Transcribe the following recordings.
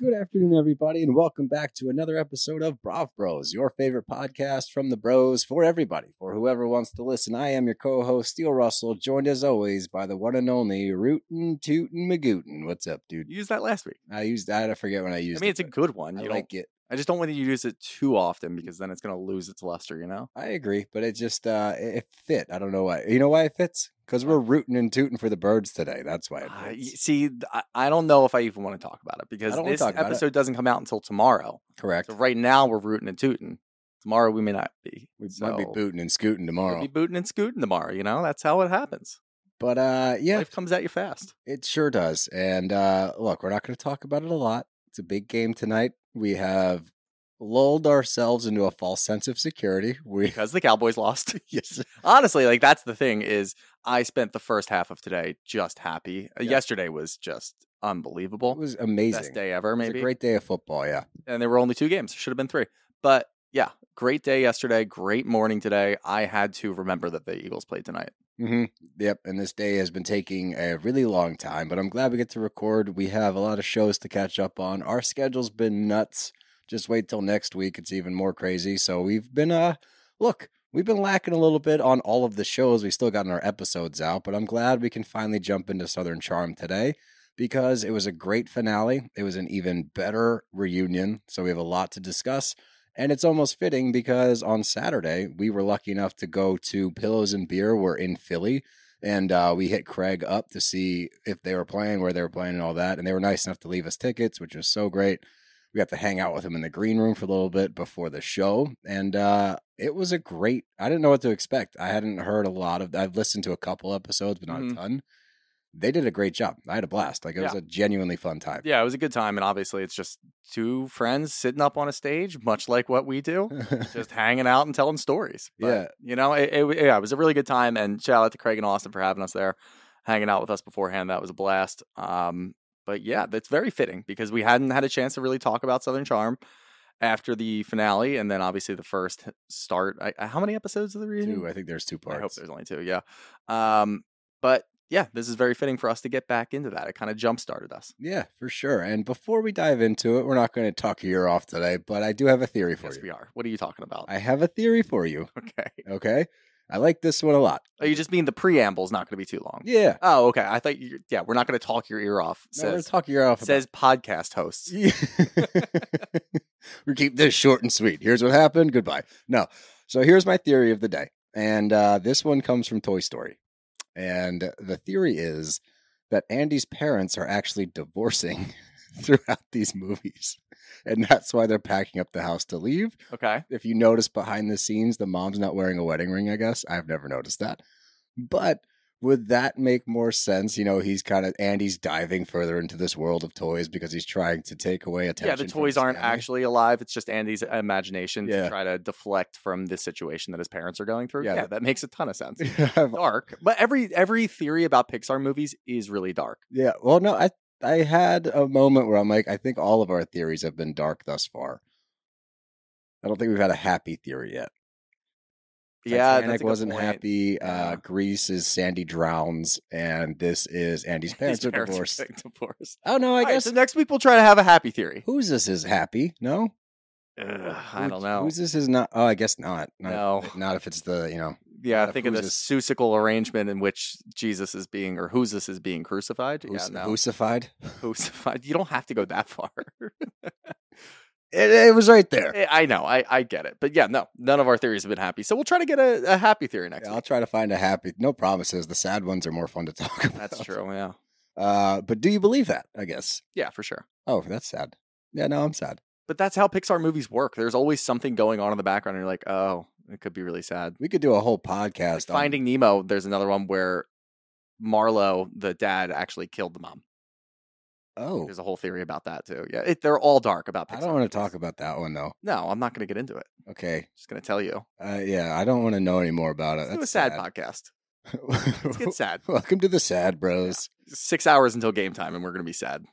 Good afternoon, everybody, and welcome back to another episode of Brav Bros, your favorite podcast from the bros for everybody, for whoever wants to listen. I am your co-host, Steel Russell, joined as always by the one and only Rootin' Tootin' McGootin. What's up, dude? You used that last week. I used that. I forget when I used it. I mean, it, it's a but good one. I You like don't, it. I just don't want you to use it too often because then it's going to lose its luster. You know. I agree, but it just uh it it fit. I don't know why. You know why it fits? Because we're rooting and tooting for the birds today. That's why it Uh, fits. see, I, I don't know if I even want to talk about it because I don't wanna this it. episode doesn't come out until tomorrow. Correct. So right now we're rooting and tooting. Tomorrow we may not be. We so might be booting and scooting tomorrow. we'll be booting and scooting tomorrow. You know, that's how it happens. But uh yeah, Life comes at you fast. It sure does. And uh, look, we're not going to talk about it a lot. It's a big game tonight. We have lulled ourselves into a false sense of security. We because the Cowboys lost. yes, Honestly, like that's the thing is I spent the first half of today just happy. Uh, Yeah. Yesterday was just unbelievable. it was amazing. Best day ever, It was maybe. a great day of football. Yeah, and there were only two games. Should have been three. But yeah, great day yesterday. Great morning today. I had to remember that the Eagles played tonight. hmm Yep. And this day has been taking a really long time, but I'm glad we get to record. We have a lot of shows to catch up on. Our schedule's been nuts. Just wait till next week. It's even more crazy. So we've been, uh, look, we've been lacking a little bit on all of the shows. We still gotten our episodes out, but I'm glad we can finally jump into Southern Charm today because it was a great finale. It was an even better reunion. So we have a lot to discuss. And it's almost fitting because on Saturday, we were lucky enough to go to Pillows and Beer. We're in Philly. And uh, we hit Craig up to see if they were playing, where they were playing, and all that. And they were nice enough to leave us tickets, which was so great. We got to hang out with him in the green room for a little bit before the show. And uh, it was a great, I didn't know what to expect. I hadn't heard a lot of, I've listened to a couple episodes, but not Mhm. a ton. They did a great job. I had a blast. Like it was a genuinely fun time. Yeah, it was a good time. And obviously, it's just two friends sitting up on a stage, much like what we do, just hanging out and telling stories. But, Yeah. You know, it, it, yeah, it was a really good time. And shout out to Craig and Austen for having us there, hanging out with us beforehand. That was a blast. Um, but yeah, that's very fitting because we hadn't had a chance to really talk about Southern Charm after the finale, and then obviously the first start. I- how many episodes of the reunion? Two, I think there's two parts. I hope there's only two. Yeah. Um, but yeah, this is very fitting for us to get back into that. It kind of jump started us. Yeah, for sure. And before we dive into it, we're not going to talk your ear off today, but I do have a theory for Yes, you. we are. What are you talking about? I have a theory for you. okay. Okay. I like this one a lot. Oh, you just mean the preamble is not going to be too long. Yeah. Oh, okay. I thought you. Yeah, we're not going to talk your ear off. No, we're Says talk your ear off. says podcast hosts. we keep this short and sweet. Here's what happened. Goodbye. No. So here's my theory of the day. And uh, this one comes from Toy Story. And the theory is that Andy's parents are actually divorcing throughout these movies. And that's why they're packing up the house to leave. Okay. If you notice behind the scenes, the mom's not wearing a wedding ring, I guess. I've never noticed that. But would that make more sense? You know, he's kind of Andy's diving further into this world of toys because he's trying to take away attention. Yeah, the toys aren't family. actually alive. It's just Andy's imagination Yeah. to try to deflect from this situation that his parents are going through. Yeah, Yeah, that- that makes a ton of sense. dark, but every every theory about Pixar movies is really dark. Yeah. Well, no, I I had a moment where I'm like, I think all of our theories have been dark thus far. I don't think we've had a happy theory yet. Yeah, Titanic that's a good wasn't point. happy. Uh, Grease is Sandy drowns, and this is Andy's parents are divorced. divorced. Oh no, I All right, guess so next week we'll try to have a happy theory. who's this is happy? No, Ugh, I don't know. Who's this is not? Oh, I guess not. not No. not if it's the you know. yeah, not think of the who's Seussical arrangement in which Jesus is being, or who's this is being crucified. Who's, yeah, no. Whosified. crucified. You don't have to go that far. It, it was right there. Eh, I know, I, I get it, but yeah, no, none of our theories have been happy. So we'll try to get a, a happy theory next Yeah, I'll try to find a happy. No promises. The sad ones are more fun to talk about. That's true. Yeah, Uh, but do you believe that? I guess. yeah, for sure. Oh, that's sad. Yeah, no, I'm sad. But that's how Pixar movies work. There's always something going on in the background, and you're like, oh, it could be really sad. We could do a whole podcast. Like on- Finding Nemo. There's another one where Marlowe, the dad, actually killed the mom. Oh, There's a whole theory about that too. Yeah, it, they're all dark about. Pixar I don't want to talk about that one though. No, I'm not going to get into it. Okay. Just going to tell you. Uh, yeah, I don't want to know any more about it. Let's do a That's sad, podcast. Let's get sad. Welcome to the sad bros. Six hours until game time, and we're gonna be sad.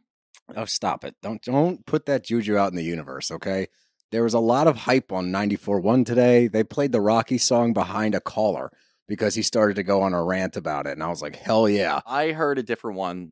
Oh, stop it! Don't don't put that juju out in the universe, okay? There was a lot of hype on 94.1 today. They played the Rocky song behind a caller because he started to go on a rant about it, and I was like, hell yeah! I heard a different one,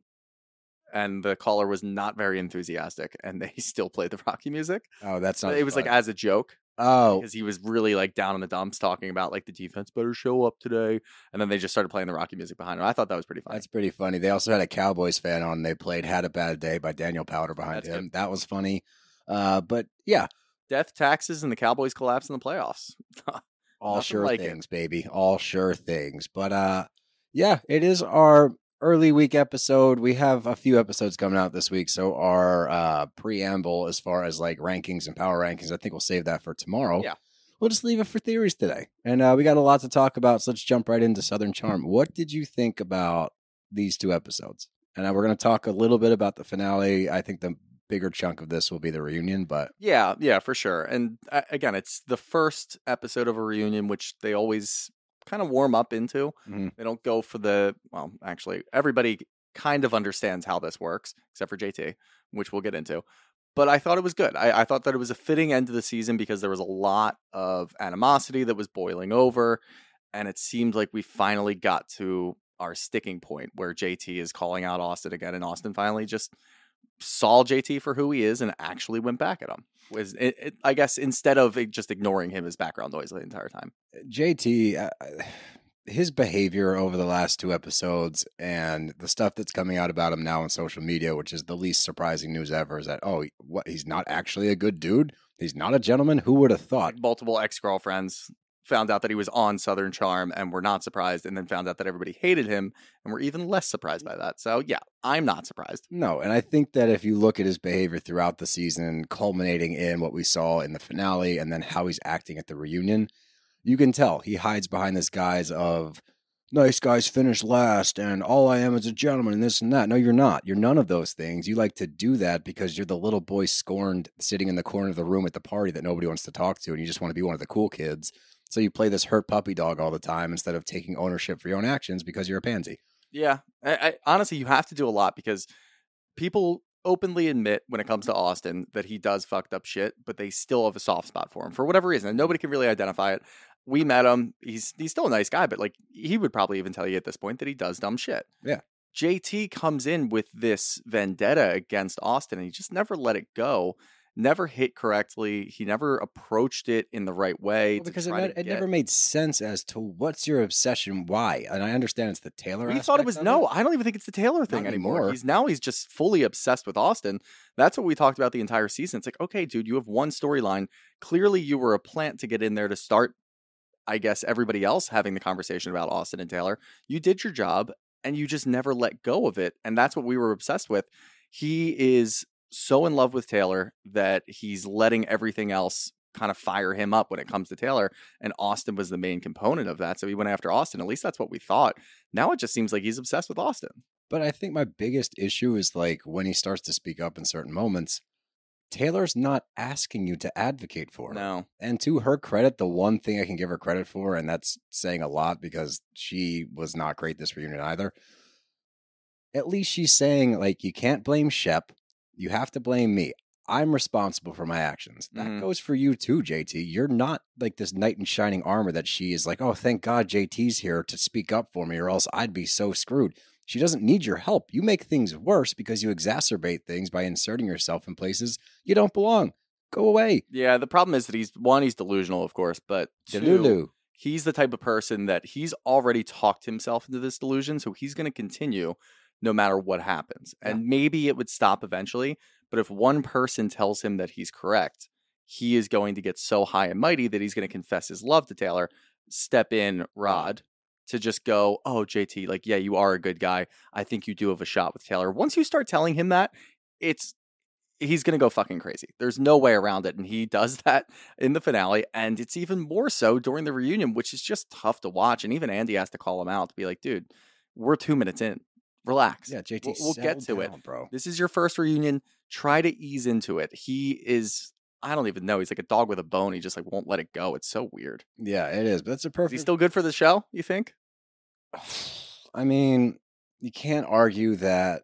and the caller was not very enthusiastic, and they still played the Rocky music. Oh, that's not. it was like as a joke oh, because he was really like down in the dumps talking about like the defense better show up today, and then they just started playing the Rocky music behind him. I thought that was pretty funny. That's pretty funny. They also had a Cowboys fan on. They played "Had a Bad Day" by Daniel Powter behind That's him. That was funny. Uh, but yeah, Death, taxes, and the Cowboys collapse in the playoffs. all Nothing sure like it. things, baby. All sure things. But uh, yeah, it is our early week episode. We have a few episodes coming out this week, so our uh, preamble as far as like rankings and power rankings, I think we'll save that for tomorrow. Yeah. We'll just leave it for theories today. And uh, we got a lot to talk about, so let's jump right into Southern Charm. What did you think about these two episodes? And uh, we're going to talk a little bit about the finale. I think the bigger chunk of this will be the reunion, but Yeah, yeah, for sure. And uh, again, it's the first episode of a reunion, which they always kind of warm up into. Mhm. They don't go for the, well, actually, everybody kind of understands how this works, except for JT, which we'll get into. But I thought it was good. I, I thought that it was a fitting end to the season because there was a lot of animosity that was boiling over. And it seemed like we finally got to our sticking point where JT is calling out Austen again. And Austen finally just saw JT for who he is and actually went back at him. Was it, it, I guess instead of eh, just ignoring him as background noise the entire time. Uh, JT, uh, uh, his behavior over the last two episodes and the stuff that's coming out about him now on social media, which is the least surprising news ever, is that oh, what he's not actually a good dude. He's not a gentleman. Who would have thought? Multiple ex girlfriends found out that he was on Southern Charm and were not surprised, and then found out that everybody hated him and were even less surprised by that. So yeah, I'm not surprised. No, and I think that if you look at his behavior throughout the season, culminating in what we saw in the finale, and then how he's acting at the reunion, you can tell he hides behind this guise of nice guys finish last and all I am is a gentleman and this and that. No, you're not. You're none of those things. You like to do that because you're the little boy scorned sitting in the corner of the room at the party that nobody wants to talk to and you just want to be one of the cool kids. So you play this hurt puppy dog all the time instead of taking ownership for your own actions because you're a pansy. Yeah, I, I, honestly, you have to do a lot because people openly admit when it comes to Austen that he does fucked up shit, but they still have a soft spot for him for whatever reason, and nobody can really identify it. We met him; he's he's still a nice guy, but like he would probably even tell you at this point that he does dumb shit. Yeah. JT comes in with this vendetta against Austen, and he just never let it go. Never hit correctly. He never approached it in the right way. Well, because it, it get- never made sense as to what's your obsession, why, and I understand it's the Taylor. We thought it was no. I don't even think it's the Taylor thing Not anymore. anymore. He's now he's just fully obsessed with Austen. That's what we talked about the entire season. It's like, okay, dude, you have one storyline. Clearly, you were a plant to get in there to start. I guess everybody else having the conversation about Austen and Taylor. You did your job, and you just never let go of it. And that's what we were obsessed with. He is so in love with Taylor that he's letting everything else kind of fire him up when it comes to Taylor. And Austen was the main component of that. So he went after Austen. At least that's what we thought. Now it just seems like he's obsessed with Austen. But I think my biggest issue is like when he starts to speak up in certain moments, Taylor's not asking you to advocate for her. No. And to her credit, the one thing I can give her credit for, and that's saying a lot because she was not great this reunion either. At least she's saying, like, you can't blame Shep. You have to blame me. I'm responsible for my actions. That Mhm. goes for you too, JT. You're not like this knight in shining armor that she is like, oh, thank God JT's here to speak up for me, or else I'd be so screwed. She doesn't need your help. You make things worse because you exacerbate things by inserting yourself in places you don't belong. Go away. Yeah, the problem is that he's one, he's delusional, of course, but two, Delulu. he's the type of person that he's already talked himself into this delusion, so he's going to continue no matter what happens. And maybe it would stop eventually, but if one person tells him that he's correct, he is going to get so high and mighty that he's going to confess his love to Taylor, step in uh-huh. Rod to just go, "Oh, JT, like yeah, you are a good guy. I think you do have a shot with Taylor." Once you start telling him that, it's he's going to go fucking crazy. There's no way around it. And he does that in the finale. And it's even more so during the reunion, which is just tough to watch. And even Andy has to call him out to be like, dude, we're two minutes in. Relax. Yeah, JT, We'll, we'll get to settle it. bro. This is your first reunion. Try to ease into it. He is, I don't even know. He's like a dog with a bone. He just like won't let it go. It's so weird. Yeah, it is. But that's a perfect. he still good for the show, you think? I mean, you can't argue that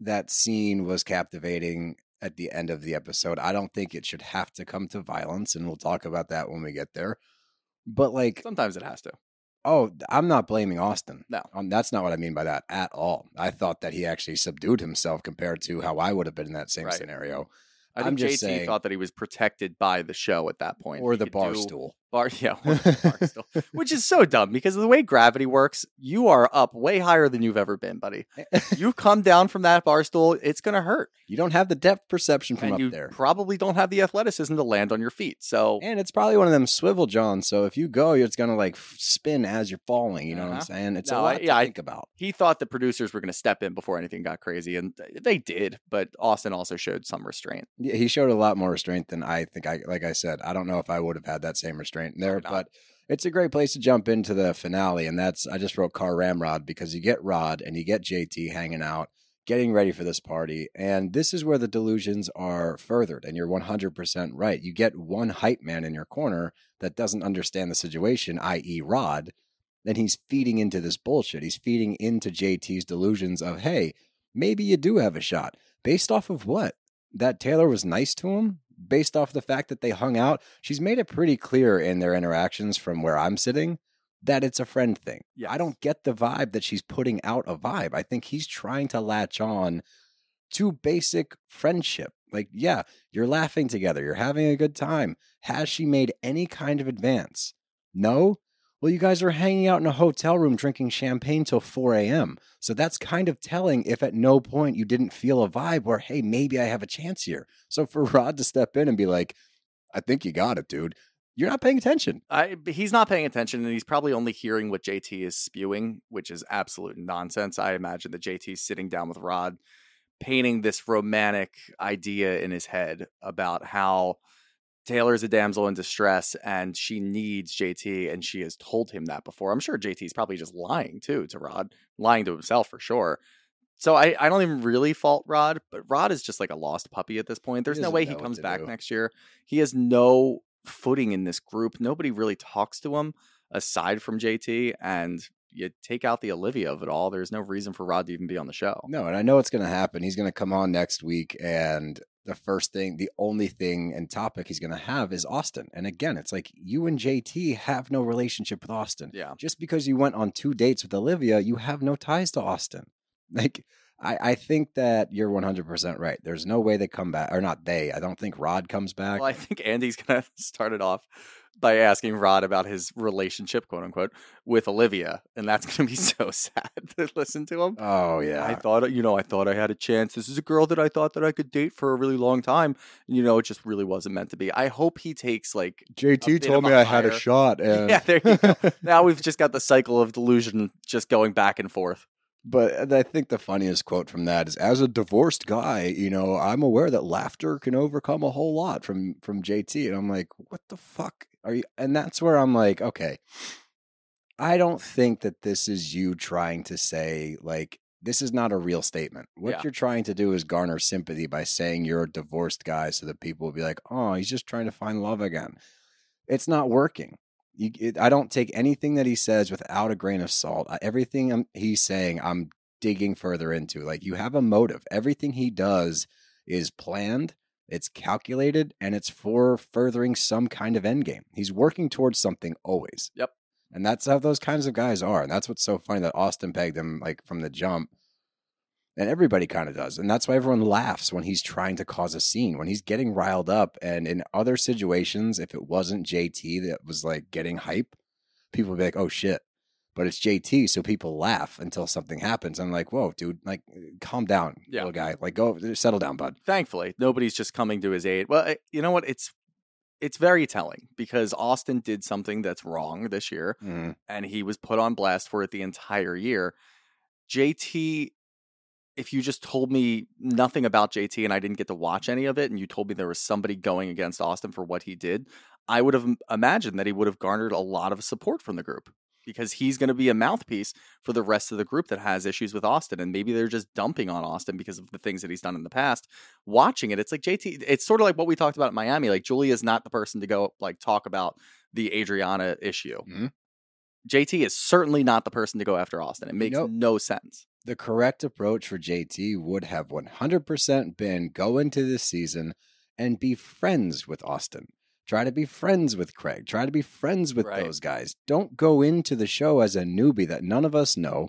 that scene was captivating at the end of the episode. I don't think it should have to come to violence, and we'll talk about that when we get there. But like, Sometimes it has to. Oh, I'm not blaming Austen. No. um, that's not what I mean by that at all. I thought that he actually subdued himself compared to how I would have been in that same Right. scenario, I I'm think just JT saying- thought that he was protected by the show at that point. or He the bar do- stool. Bar, yeah, or bar stool. which is so dumb because of the way gravity works, you are up way higher than you've ever been, buddy. You come down from that bar stool, it's gonna hurt, you don't have the depth perception from and up you there. probably don't have the athleticism to land on your feet. So And it's probably one of them swivel johns. So if you go, it's gonna like spin as you're falling. You know what I'm Uh-huh. saying? It's No, a I- lot yeah, to I- think about. he thought the producers were going to step in before anything got crazy, and they did. But Austen also showed some restraint. Yeah, he showed a lot more restraint than I think. I like I said, I don't know if I would have had that same restraint there, but it's a great place to jump into the finale. And that's I just wrote Car Ramrod because you get Rod and you get JT hanging out, getting ready for this party, and this is where the delusions are furthered. And you're 100 percent right. You get one hype man in your corner that doesn't understand the situation, i.e., Rod. Then he's feeding into this bullshit. He's feeding into JT's delusions of, hey, maybe you do have a shot. Based off of what? That Taylor was nice to him? Based off the fact that they hung out? She's made it pretty clear in their interactions from where I'm sitting that it's a friend thing. I don't get the vibe that she's putting out a vibe. I think he's trying to latch on to basic friendship. Like, yeah, you're laughing together, you're having a good time. Has she made any kind of advance? No? Well, you guys are hanging out in a hotel room drinking champagne till 4 a.m. So that's kind of telling if at no point you didn't feel a vibe where, hey, maybe I have a chance here. So for Rod to step in and be like, I think you got it, dude, you're not paying attention. I, he's not paying attention, and he's probably only hearing what JT is spewing, which is absolute nonsense. I imagine that JT's sitting down with Rod, painting this romantic idea in his head about how Taylor's a damsel in distress and she needs JT, and she has told him that before. I'm sure JT's probably just lying too to Rod, lying to himself for sure. So I, I don't even really fault Rod, but Rod is just like a lost puppy at this point. There's no way he comes back do. next year. He has no footing in this group. Nobody really talks to him aside from JT. And you take out the Olivia of it all. There's no reason for Rod to even be on the show. No, and I know it's going to happen. He's going to come on next week, and the first thing, the only thing and topic he's going to have is Austen. And again, it's like you and JT have no relationship with Austen. Yeah. Just because you went on two dates with Olivia, you have no ties to Austen. Like, I, I think that you're 100% right. There's no way they come back, or not they. I don't think Rod comes back. Well, I think Andy's going to start it off by asking Rod about his relationship, quote unquote, with Olivia. And that's going to be so sad to listen to him. oh, yeah. I thought, you know, I thought I had a chance. This is a girl that I thought that I could date for a really long time. You know, it just really wasn't meant to be. I hope he takes like, JT told me I had a shot. And yeah, there you go. now we've just got the cycle of delusion just going back and forth. But I think the funniest quote from that is, "As a divorced guy, you know, I'm aware that laughter can overcome a whole lot." From from JT, and I'm like, "What the fuck are you?" And that's where I'm like, "Okay, I don't think that this is you trying to say like this is not a real statement. What Yeah. you're trying to do is garner sympathy by saying you're a divorced guy, so that people will be like, "Oh, he's just trying to find love again." It's not working. You, it, I don't take anything that he says without a grain of salt. Everything I'm, he's saying, I'm digging further into. Like you have a motive. Everything he does is planned, it's calculated, and it's for furthering some kind of end game. He's working towards something always. Yep. And that's how those kinds of guys are. And that's what's so funny that Austen pegged him like from the jump. And everybody kind of does. And that's why everyone laughs when he's trying to cause a scene, when he's getting riled up. And in other situations, if it wasn't JT that was like getting hype, people would be like, oh shit. But it's JT, so people laugh until something happens. I'm like, whoa, dude, like, calm down, Yeah. little guy. Like, go settle down, bud. Thankfully, nobody's just coming to his aid. Well, you know what? It's it's very telling because Austen did something that's wrong this year. Mhm. and he was put on blast for it the entire year. JT, if you just told me nothing about JT and I didn't get to watch any of it, and you told me there was somebody going against Austen for what he did, I would have imagined that he would have garnered a lot of support from the group because he's going to be a mouthpiece for the rest of the group that has issues with Austen. And maybe they're just dumping on Austen because of the things that he's done in the past. Watching it, it's like JT, it's sort of like what we talked about in Miami. Like Julia's not the person to go like talk about the Adriana issue. Mhm. JT is certainly not the person to go after Austen. It makes Nope. no sense. the correct approach for JT would have 100% been go into this season and be friends with Austin. Try to be friends with Craig. Try to be friends with Right. those guys. Don't go into the show as a newbie that none of us know,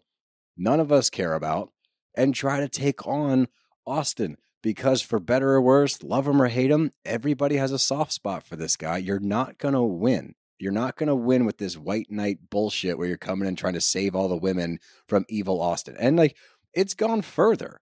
none of us care about, and try to take on Austen. Because for better or worse, love him or hate him, everybody has a soft spot for this guy. You're not going to win. You're not going to win with this white knight bullshit where you're coming and trying to save all the women from evil Austen. And like, it's gone further.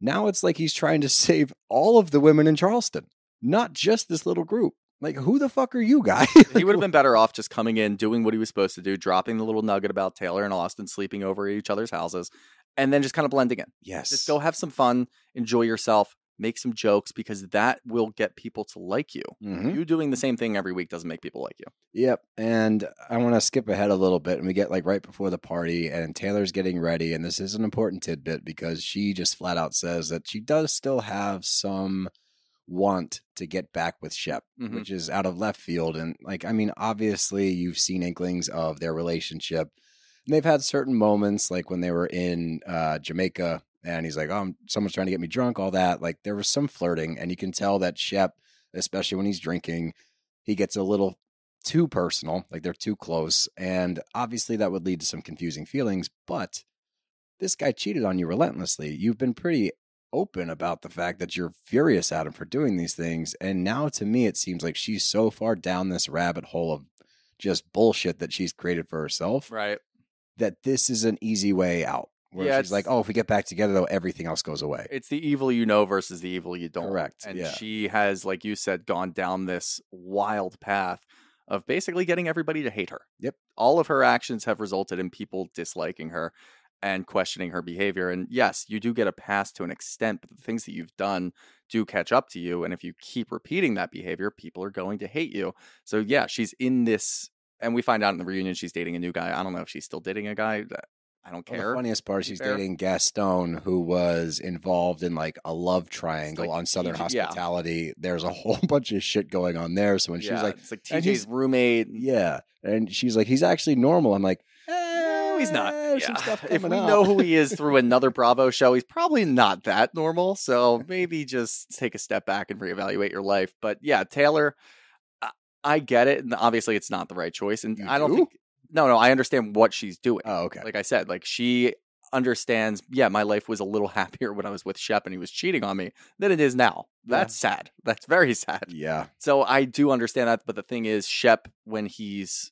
Now it's like he's trying to save all of the women in Charleston, not just this little group. Like, who the fuck are you guys? He would have been better off just coming in, doing what he was supposed to do, dropping the little nugget about Taylor and Austen sleeping over at each other's houses, and then just kind of blending in. yes. Just go have some fun, enjoy yourself, make some jokes because that will get people to like you. Mhm. You doing the same thing every week doesn't make people like you. Yep. And I want to skip ahead a little bit and we get like right before the party and Taylor's getting ready. And this is an important tidbit because she just flat out says that she does still have some want to get back with Shep, Mhm. which is out of left field. And like, I mean, obviously you've seen inklings of their relationship. And they've had certain moments like when they were in uh, Jamaica and he's like, oh, I'm- someone's trying to get me drunk, all that. Like there was some flirting. And you can tell that Shep, especially when he's drinking, he gets a little too personal, like they're too close. And obviously that would lead to some confusing feelings, but this guy cheated on you relentlessly. You've been pretty open about the fact that you're furious at him for doing these things. And now to me, it seems like she's so far down this rabbit hole of just bullshit that she's created for herself Right. that this is an easy way out. Where Yeah, she's like, oh, if we get back together, though, everything else goes away. It's the evil you know versus the evil you don't. Correct, And yeah. she has, like you said, gone down this wild path of basically getting everybody to hate her. Yep. All of her actions have resulted in people disliking her and questioning her behavior. And yes, you do get a pass to an extent, but the things that you've done do catch up to you. And if you keep repeating that behavior, people are going to hate you. So yeah, she's in this. And we find out in the reunion she's dating a new guy. I don't know if she's still dating a guy. I don't Well, care. the funniest part, she's fair. dating Gaston, who was involved in like a love triangle like on Southern TJ yeah. Hospitality. There's a whole bunch of shit going on there. So when she's like, it's like TJ's roommate. yeah, and she's like, he's actually normal. I'm like, No, he's not. "Eh, Yeah. If we up." know who he is through another Bravo show, he's probably not that normal. So maybe just take a step back and reevaluate your life. But yeah, Taylor, I, I get it, and obviously it's not the right choice. And You I don't do? think. No, no, I understand what she's doing. oh, okay. Like I said, like she understands. Yeah, my life was a little happier when I was with Shep and he was cheating on me than it is now. Yeah. That's sad. That's very sad. yeah, So I do understand that, but the thing is, Shep, when he's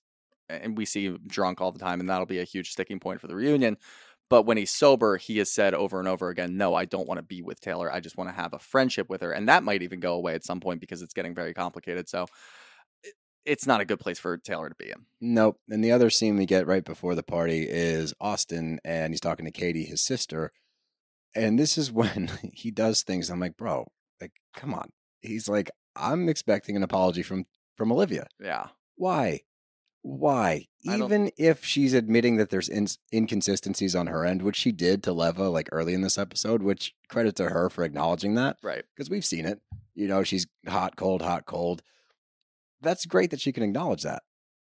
and we see him drunk all the time, and that'll be a huge sticking point for the reunion. But when he's sober, he has said over and over again, "No, I don't want to be with Taylor. I just want to have a friendship with her," and that might even go away at some point because it's getting very complicated. So it's not a good place for Taylor to be in. nope. And the other scene we get right before the party is Austen, and he's talking to Katie, his sister. And this is when he does things. I'm like, bro, like, come on. He's like, I'm expecting an apology from from Olivia. Yeah, Why? Why? Even if she's admitting that there's ins inconsistencies on her end, which she did to Leva like early in this episode, which credit to her for acknowledging that right. because we've seen it. You know, she's hot, cold, hot, cold. That's great that she can acknowledge that.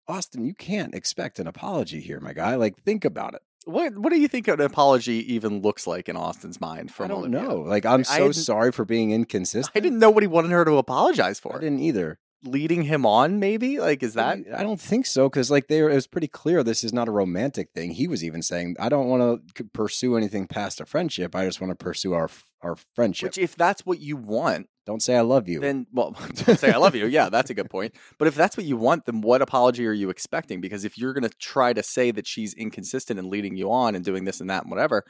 Austen, you can't expect an apology here, my guy. Like, think about it. What What do you think an apology even looks like in Austen's mind? From I don't know. Like, I'm I so sorry for being inconsistent. I didn't know what he wanted her to apologize for. I didn't either. Leading him on, maybe like is that I don't think so because like they were, it was pretty clear this is not a romantic thing. He was even saying, "I don't want to pursue anything past a friendship. I just want to pursue our our friendship. which if that's what you want, don't say I love you." then well don't say i love you yeah that's a good point but if that's what you want then what apology are you expecting because if you're going to try to say that she's inconsistent and leading you on and doing this and that and whatever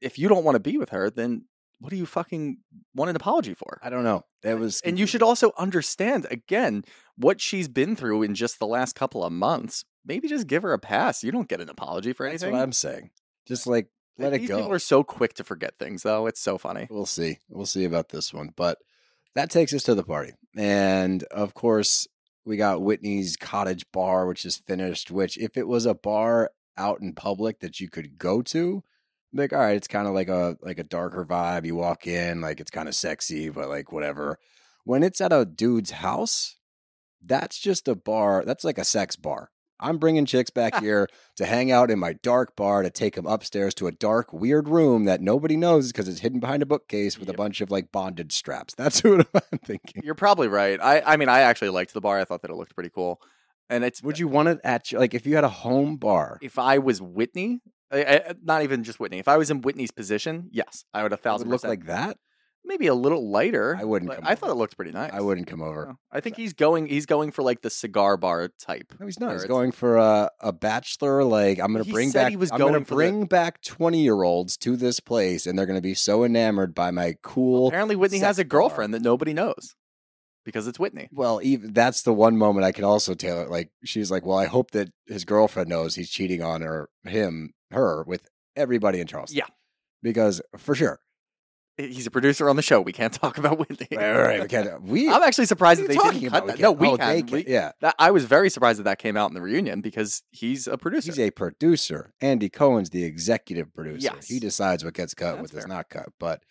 if you don't want to be with her then what do you fucking want an apology for I don't know. That was and you should also understand again what she's been through in just the last couple of months maybe just give her a pass you don't get an apology for That's anything what I'm saying. Just like let it go. people are so quick to forget things though it's so funny We'll see. We'll see about this one. But that takes us to the party. And of course, we got Whitney's cottage bar, which is finished, which if it was a bar out in public that you could go to, like, all right, it's kind of like a like a darker vibe. You walk in, like it's kind of sexy, but like whatever. When it's at a dude's house, that's just a bar. That's like a sex bar. I'm bringing chicks back here to hang out in my dark bar to take them upstairs to a dark, weird room that nobody knows because it's hidden behind a bookcase with a bunch of like bondage straps. That's what I'm thinking. You're probably right. I, I mean, I actually liked the bar. I thought that it looked pretty cool. And it's Would you want it at like if you had a home bar? if I was Whitney, I, I, uh, not even just Whitney. If I was in Whitney's position, yes, I would a It would thousand look percent. like that. maybe a little lighter. I wouldn't come I thought it looked pretty nice. I wouldn't come over. No. I think he's going. He's going for like the cigar bar type. No, he's not. He's going for a, a bachelor. Like I'm going to bring back. he was I'm going to going the- bring back twenty year olds to this place, and they're going to be so enamored by my cool. Apparently, Whitney has a girlfriend that nobody knows because it's Whitney. Well, even that's the one moment I can also tell it. Like she's like, "Well, I hope that his girlfriend knows he's cheating on her, him, her with everybody in Charleston." Yeah. because for sure. He's a producer on the show. We can't talk about Whitney. Right, right, right, we can't. Uh, we. I'm actually surprised that they talking didn't cut about? that. No, we oh, can. they We- yeah. that, I was very surprised that that came out in the reunion because he's a producer. He's a producer. Andy Cohen's the executive producer. Yes. He decides what gets cut, That's what does fair. not cut. But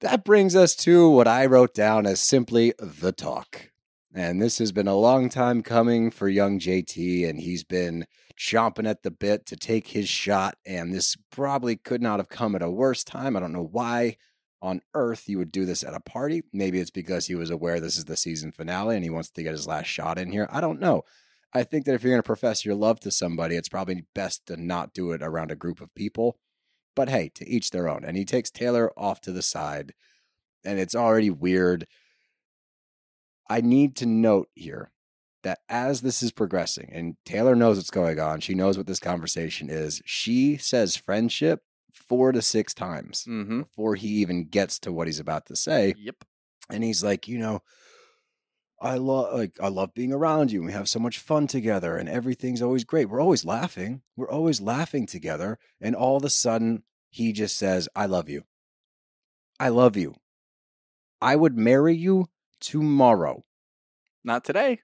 that brings us to what I wrote down as simply the talk. And this has been a long time coming for young JT, and he's been chomping at the bit to take his shot. And this probably could not have come at a worse time. I don't know why on earth you would do this at a party. Maybe it's because he was aware this is the season finale and he wants to get his last shot in here. I don't know. I think that if you're going to profess your love to somebody, it's probably best to not do it around a group of people. But hey, to each their own. And he takes Taylor off to the side, and it's already weird. I need to note here that as this is progressing, and Taylor knows what's going on, she knows what this conversation is. She says friendship four to six times Mm-hmm. before he even gets to what he's about to say Yep. and he's like, you know, I love like I love being around you. and We have so much fun together, and everything's always great. We're always laughing. We're always laughing together. And all of a sudden, he just says, "I love you. I love you. I would marry you tomorrow." Not today.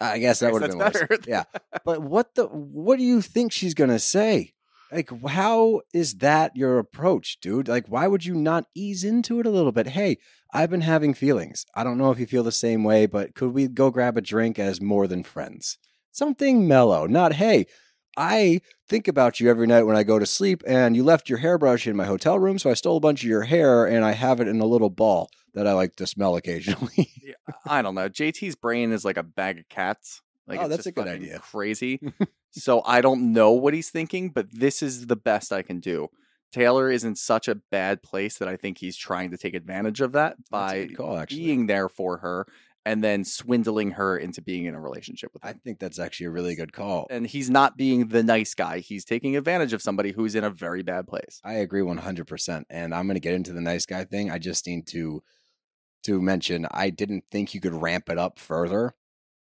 I guess that would have been that's worse. Yeah, but what the? What do you think she's gonna say? Like, how is that your approach, dude? Like, why would you not ease into it a little bit? Hey, I've been having feelings. I don't know if you feel the same way, but could we go grab a drink as more than friends? Something mellow, not, hey, I think about you every night when I go to sleep, and you left your hairbrush in my hotel room, so I stole a bunch of your hair and I have it in a little ball that I like to smell occasionally. I don't know. JT's brain is like a bag of cats. Like Oh, it's that's just a good idea. Crazy. so I don't know what he's thinking, but this is the best I can do. Taylor is in such a bad place that I think he's trying to take advantage of that by call, being there for her and then swindling her into being in a relationship with him. I think that's actually a really good call. And he's not being the nice guy. He's taking advantage of somebody who's in a very bad place. I agree 100%. And I'm going to get into the nice guy thing. I just need to to mention I didn't think you could ramp it up further.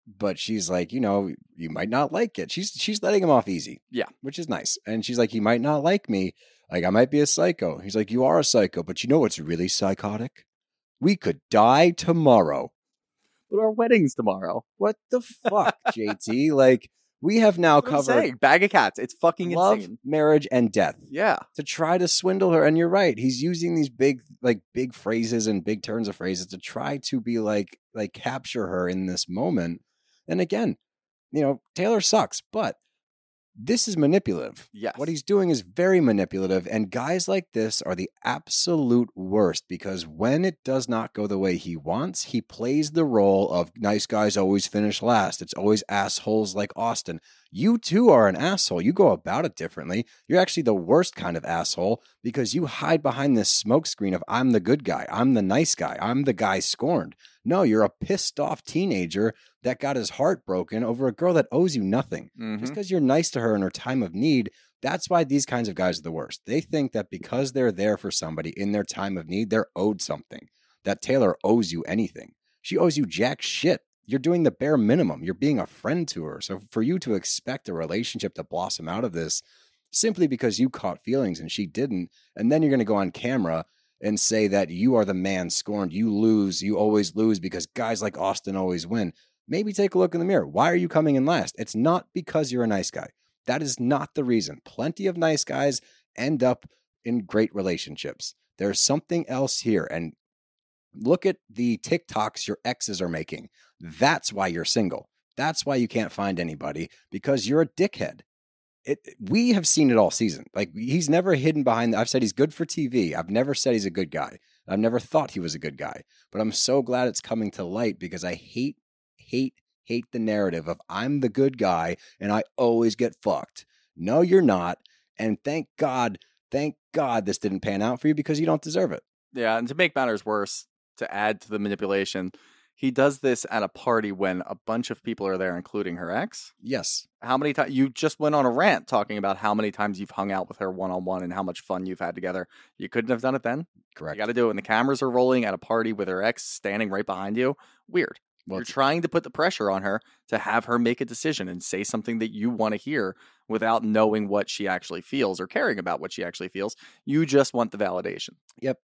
But she's like, you know, you might not like it. She's she's letting him off easy. Yeah. Which is nice. And she's like, you might not like me. Like I might be a psycho. He's like, you are a psycho, but you know what's really psychotic? We could die tomorrow. But our wedding's tomorrow. What the fuck, JT? Like we have now That's covered. Bag of cats. It's fucking love, insane. marriage, and death. Yeah. to try to swindle her. And you're right. He's using these big, like big phrases and big turns of phrases to try to be like, like capture her in this moment. And again, you know, Taylor sucks, but this is manipulative. Yes. What he's doing is very manipulative. And guys like this are the absolute worst because when it does not go the way he wants, he plays the role of nice guys always finish last. It's always assholes like Austen. You too are an asshole. You go about it differently. You're actually the worst kind of asshole because you hide behind this smokescreen of I'm the good guy. I'm the nice guy. I'm the guy scorned. No, you're a pissed off teenager that got his heart broken over a girl that owes you nothing. Mhm. Just because you're nice to her in her time of need, that's why these kinds of guys are the worst. They think that because they're there for somebody in their time of need, they're owed something. That Taylor owes you anything. She owes you jack shit. You're doing the bare minimum. You're being a friend to her. So for you to expect a relationship to blossom out of this simply because you caught feelings and she didn't, and then you're going to go on camera and say that you are the man scorned, you lose, you always lose because guys like Austen always win. Maybe take a look in the mirror. Why are you coming in last? It's not because you're a nice guy. That is not the reason. Plenty of nice guys end up in great relationships. There's something else here. And look at the TikToks your exes are making. That's why you're single. That's why you can't find anybody because you're a dickhead. It, we have seen it all season. Like he's never hidden behind. I've said he's good for TV. I've never said he's a good guy. I've never thought he was a good guy. But I'm so glad it's coming to light because I hate, hate, hate the narrative of I'm the good guy and I always get fucked. No, you're not. And thank God, thank God this didn't pan out for you because you don't deserve it. Yeah, and to make matters worse, to add to the manipulation, he does this at a party when a bunch of people are there, including her ex. Yes. How many times you just went on a rant talking about how many times you've hung out with her one on one and how much fun you've had together? You couldn't have done it then. Correct. You got to do it when the cameras are rolling at a party with her ex standing right behind you. Weird. Well, You're trying to put the pressure on her to have her make a decision and say something that you want to hear without knowing what she actually feels or caring about what she actually feels. You just want the validation. Yep.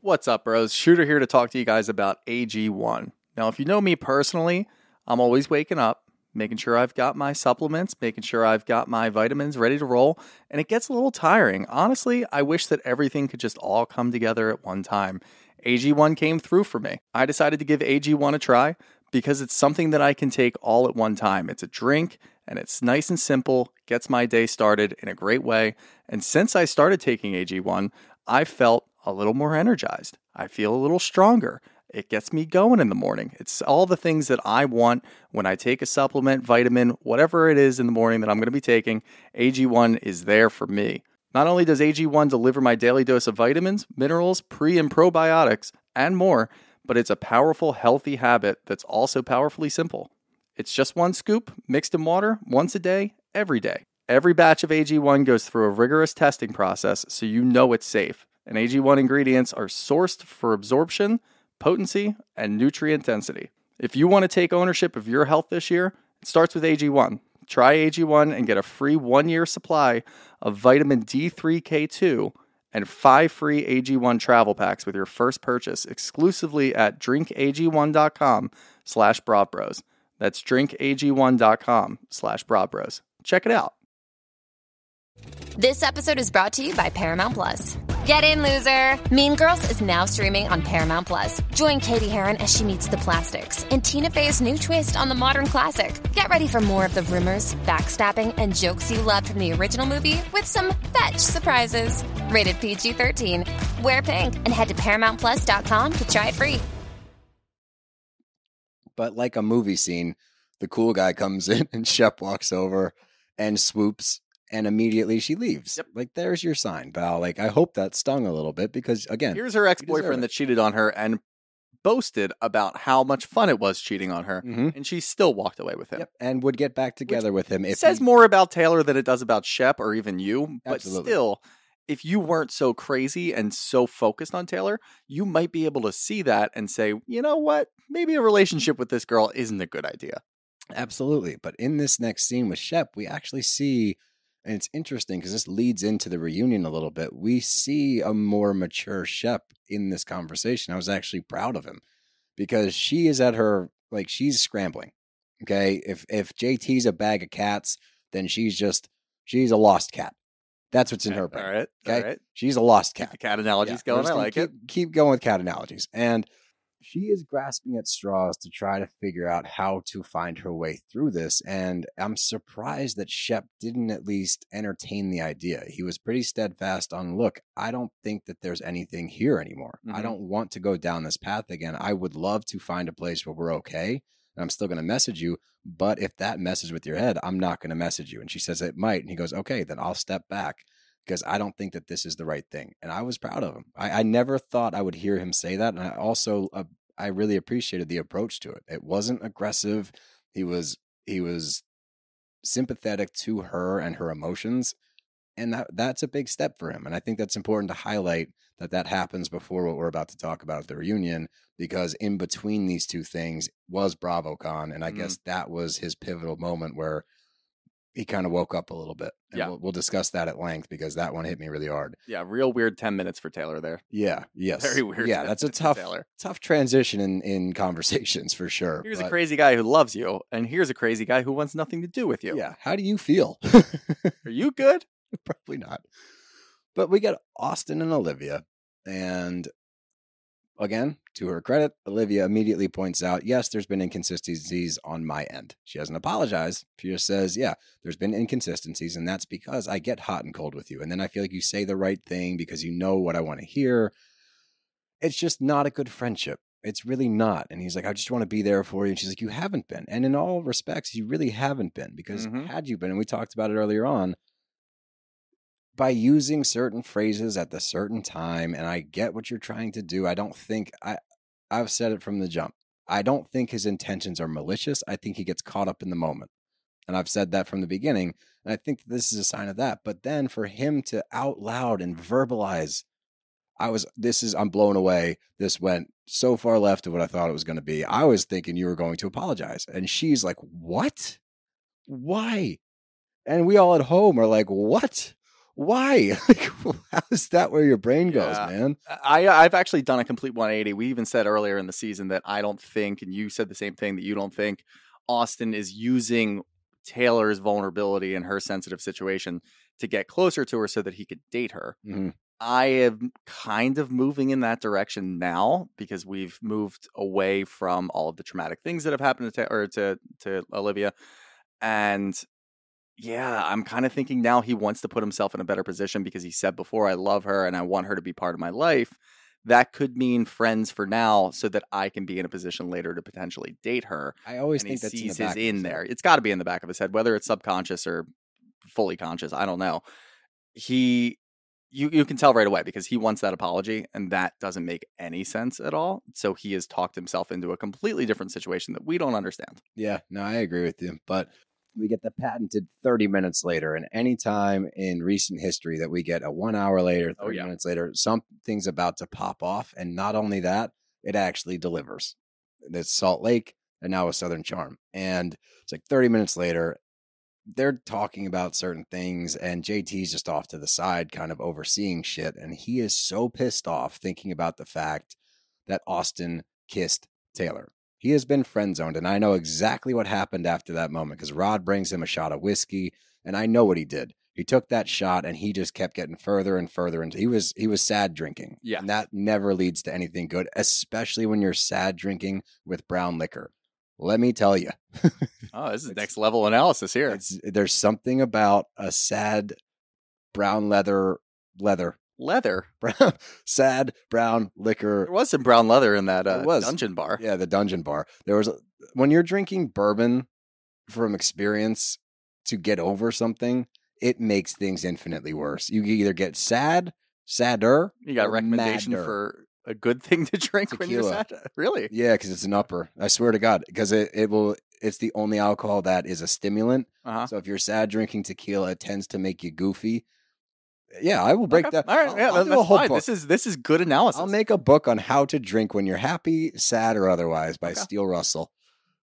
What's up, bros? Shooter here to talk to you guys about AG1. Now, if you know me personally, I'm always waking up, making sure I've got my supplements, making sure I've got my vitamins ready to roll, and it gets a little tiring. Honestly, I wish that everything could just all come together at one time. AG1 came through for me. I decided to give AG1 a try because it's something that I can take all at one time. It's a drink and it's nice and simple, gets my day started in a great way. And since I started taking AG1, I felt a little more energized. I feel a little stronger. It gets me going in the morning. It's all the things that I want when I take a supplement, vitamin, whatever it is in the morning that I'm going to be taking. AG1 is there for me. Not only does AG1 deliver my daily dose of vitamins, minerals, pre and probiotics, and more, but it's a powerful, healthy habit that's also powerfully simple. It's just one scoop mixed in water once a day, every day. Every batch of AG1 goes through a rigorous testing process so you know it's safe. And AG1 ingredients are sourced for absorption, potency, and nutrient density. If you want to take ownership of your health this year, it starts with AG1. Try AG1 and get a free one year supply of vitamin D3K2 and five free AG1 travel packs with your first purchase exclusively at drinkag1.com slash bros. That's drinkag1.com slash bros. Check it out. This episode is brought to you by Paramount Plus. Get in, loser! Mean Girls is now streaming on Paramount Plus. Join Cady Heron as she meets the plastics in Tina Fey's new twist on the modern classic. Get ready for more of the rumors, backstabbing, and jokes you loved from the original movie with some fetch surprises. Rated PG 13. Wear pink and head to ParamountPlus.com to try it free. But like a movie scene, the cool guy comes in and Shep walks over and swoops and immediately she leaves. Yep. Like there's your sign, Val. Like I hope that stung a little bit because again, Here's her ex boyfriend that cheated on her and boasted about how much fun it was cheating on her, Mhm. and she still walked away with him. Yep, and would get back together with him It says he- more about Taylor than it does about Shep or even you, but Absolutely. still, if you weren't so crazy and so focused on Taylor, you might be able to see that and say, you know what, maybe a relationship with this girl isn't a good idea. Absolutely. But in this next scene with Shep, we actually see, and it's interesting because this leads into the reunion a little bit. We see a more mature Shep in this conversation. I was actually proud of him because she is at her, like, she's scrambling. Okay. If, if JT's a bag of cats, then she's just, she's a lost cat. That's what's in her brain. All right. Okay. All right. She's a lost cat. the cat analogies Yeah, going. I like keep, it. Keep going with cat analogies. And she is grasping at straws to try to figure out how to find her way through this. And I'm surprised that Shep didn't at least entertain the idea. He was pretty steadfast on look, I don't think that there's anything here anymore. I Mhm. don't want to go down this path again. I would love to find a place where we're okay. And I'm still going to message you. But if that messes with your head, I'm not going to message you. And she says it might. And he goes, okay, then I'll step back because I don't think that this is the right thing. And I was proud of him. I, I never thought I would hear him say that. And I also, uh, I really appreciated the approach to it. It wasn't aggressive. He was, he was sympathetic to her and her emotions. And that, that's a big step for him. And I think that's important to highlight that that happens before what we're about to talk about at the reunion, because in between these two things was BravoCon. And I Mhm. guess that was his pivotal moment where he kind of woke up a little bit. And Yeah. We'll, we'll discuss that at length because that one hit me really hard. Yeah, real weird 10 minutes for Taylor there. Yeah. Yes. Very weird Yeah. That's a tough, Taylor. tough transition in, in conversations for sure. Here's a crazy guy who loves you, and here's a crazy guy who wants nothing to do with you. Yeah. How do you feel? Are you good? Probably not. But we got Austen and Olivia, and again, to her credit, Olivia immediately points out, yes, there's been inconsistencies on my end. She doesn't apologize. She just says, yeah, there's been inconsistencies, and that's because I get hot and cold with you. And then I feel like you say the right thing because you know what I want to hear. It's just not a good friendship. It's really not. And he's like, I just want to be there for you. And she's like, You haven't been. And in all respects, you really haven't been because Mhm. had you been, and we talked about it earlier on, by using certain phrases at the certain time, and I get what you're trying to do. I don't think I I've said it from the jump. I don't think his intentions are malicious. I think he gets caught up in the moment. And I've said that from the beginning. And I think this is a sign of that. But then for him to out loud and verbalize, I was, this is, I'm blown away. This went so far left of what I thought it was going to be. I was thinking you were going to apologize. And she's like, what? Why? And we all at home are like, what? Why? Like, how is that where your brain goes, Yeah. man? I I've actually done a complete 180. We even said earlier in the season that I don't think, and you said the same thing that you don't think Austen is using Taylor's vulnerability and her sensitive situation to get closer to her so that he could date her. Mhm. I am kind of moving in that direction now because we've moved away from all of the traumatic things that have happened to Ta- or to to Olivia, and yeah, I'm kind of thinking now he wants to put himself in a better position because he said before, I love her and I want her to be part of my life. That could mean friends for now so that I can be in a position later to potentially date her. I always and think that's in sees the back of in his there. It's got to be in the back of his head, whether it's subconscious or fully conscious. I don't know. He, you, you can tell right away because he wants that apology, and that doesn't make any sense at all. So he has talked himself into a completely different situation that we don't understand. Yeah, no, I agree with you. But we get the patented 30 minutes later. And any time in recent history that we get a one hour later, 30 Oh, yeah. minutes later, something's about to pop off. And not only that, it actually delivers. It's Salt Lake and now a Southern Charm. And it's like 30 minutes later, they're talking about certain things, and JT's just off to the side, kind of overseeing shit. And he is so pissed off thinking about the fact that Austen kissed Taylor. He has been friend zoned, and I know exactly what happened after that moment because Rod brings him a shot of whiskey, and I know what he did. He took that shot, and he just kept getting further and further into. He was he was sad drinking, Yeah. and that never leads to anything good, especially when you're sad drinking with brown liquor. Let me tell you, Oh, this is next level analysis here. it's, there's something about a sad brown leather leather Leather. brown sad brown liquor There was some brown leather in that uh, dungeon bar. yeah the dungeon bar there was a, when you're drinking bourbon from experience to get over something it makes things infinitely worse you either get sad sadder You got recommendation madder. for a good thing to drink when you're sad? Really? yeah because it's an upper i swear to god because it, it will it's the only alcohol that is a stimulant Uh-huh. so if you're sad drinking tequila it tends to make you goofy yeah i will break Okay. that All right, I'll- yeah, I'll that- do a that's whole fine. book. This is this is good analysis. I'll make a book on how to drink when you're happy, sad, or otherwise by Okay. Steel Russell.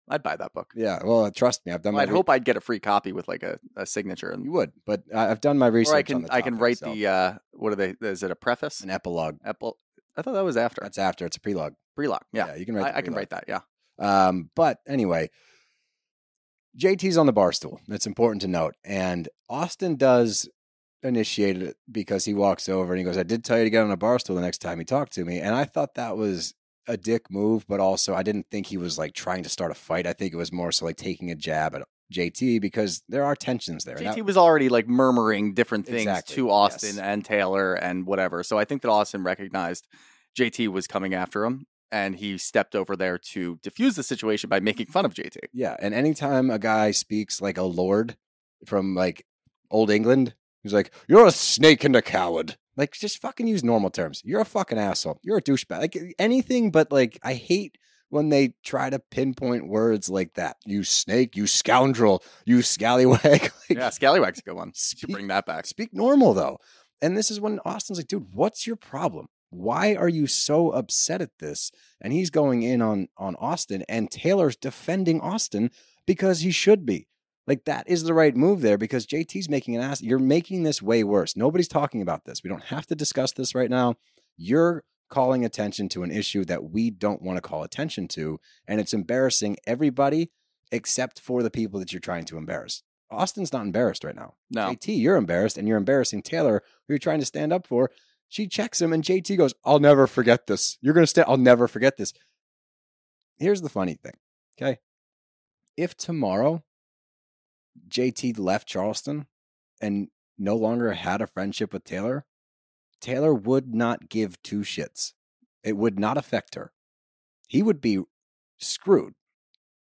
I'd buy that book. Yeah, well, trust me, I've done Well, my. I'd re- hope I'd get a free copy with like a, a signature, and you would, but I've done my research. or I on can I can write so- the uh, what are they? Is it a preface? an epilogue. I thought that was after That's after. It's a prelogue. prelock. Yeah, Yeah, you can write. I, I can write that. Yeah. Um, but anyway, JT's on the bar stool. That's important to note. And Austen does initiate it because he walks over and he goes, I did tell you to get on a bar stool the next time he talked to me. And I thought that was a dick move, but also I didn't think he was like trying to start a fight. I think it was more so like taking a jab at JT because there are tensions there. JT Now- was already like murmuring different things Exactly, to Austen yes. and Taylor and whatever. So I think that Austen recognized JT was coming after him, and he stepped over there to diffuse the situation by making fun of JT. Yeah, and anytime a guy speaks like a lord from like old England, he's like, "You're a snake and a coward." Like, just fucking use normal terms. You're a fucking asshole. You're a douchebag. Like anything, but like, I hate when they try to pinpoint words like that. You snake. You scoundrel. You scallywag. like, yeah, Scallywag's a good one. Speak- bring that back. Speak normal though. And this is when Austen's like, dude, what's your problem? Why are you so upset at this? And he's going in on on Austen and Taylor's defending Austen because he should be. Like that is the right move there because JT's making an ass. You're making this way worse. Nobody's talking about this. We don't have to discuss this right now. You're calling attention to an issue that we don't want to call attention to, and it's embarrassing everybody except for the people that you're trying to embarrass. Austen's not embarrassed right now. No. JT, you're embarrassed, and you're embarrassing Taylor, who you're trying to stand up for. She checks him, and JT goes, I'll never forget this. You're going to stay. I'll never forget this. Here's the funny thing. Okay. If tomorrow JT left Charleston and no longer had a friendship with Taylor, Taylor would not give two shits. It would not affect her. He would be screwed,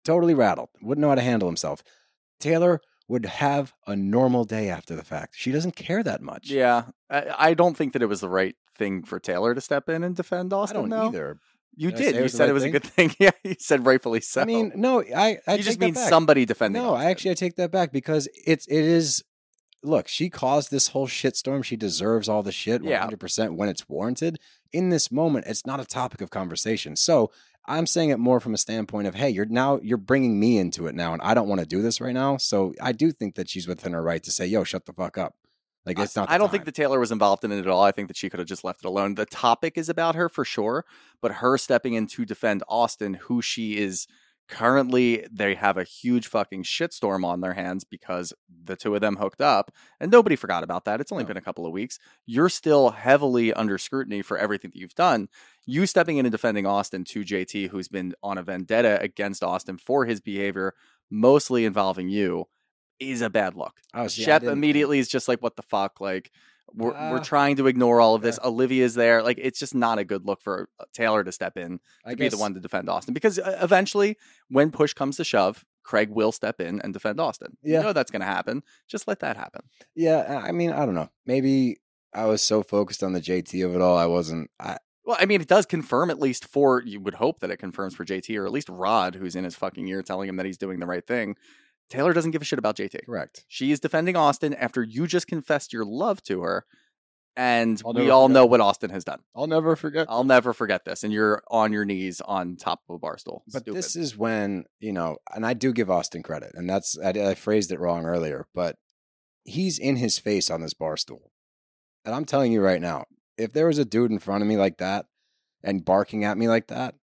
totally rattled, wouldn't know how to handle himself. Taylor would have a normal day after the fact. She doesn't care that much. Yeah, I, I don't think that it was the right thing for Taylor to step in and defend Austen. I don't though. either. You Did I say did. it You was the said right it was thing? a good thing. Yeah, you said rightfully so. I mean, no, I, I you take just that mean back. somebody defending. No, I Austen. actually I take that back because it's it is. Look, she caused this whole shitstorm. She deserves all the shit, one Yeah. hundred percent when it's warranted. In this moment, it's not a topic of conversation. So I'm saying it more from a standpoint of, hey, you're now you're bringing me into it now, and I don't want to do this right now. So I do think that she's within her right to say, yo, shut the fuck up. Like it's not. I don't think that Taylor was involved in it at all. I think that she could have just left it alone. The topic is about her for sure, but her stepping in to defend Austen, who she is currently, they have a huge fucking shitstorm on their hands because the two of them hooked up, and nobody forgot about that. It's only No. been a couple of weeks. You're still heavily under scrutiny for everything that you've done. You stepping in and defending Austen to JT, who's been on a vendetta against Austen for his behavior, mostly involving you, is a bad look. Oh, see, Shep immediately is just like, "What the fuck?" Like we're we're Uh, trying to ignore all of this. Olivia's there. Like it's just not a good look for uh, Taylor to step in I to be the one to defend Austen because uh, eventually, when push comes to shove, Craig will step in and defend Austen. Yeah. You know that's going to happen. Just let that happen. Yeah, I mean, I don't know. Maybe I was so focused on the JT of it all, I wasn't. I, Well, I mean, it does confirm at least for you would hope that it confirms for JT or at least Rod, who's in his fucking ear telling him that he's doing the right thing. Taylor doesn't give a shit about JT. correct. She is defending Austen after you just confessed your love to her. And I'll we all forget. know what Austen has done. I'll never forget. I'll never forget this. And you're on your knees on top of a bar stool. But Stupid. this is when you know, and I do give Austin credit, and that's I, I phrased it wrong earlier, but he's in his face on this bar stool, and I'm telling you right now, if there was a dude in front of me like that and barking at me like that,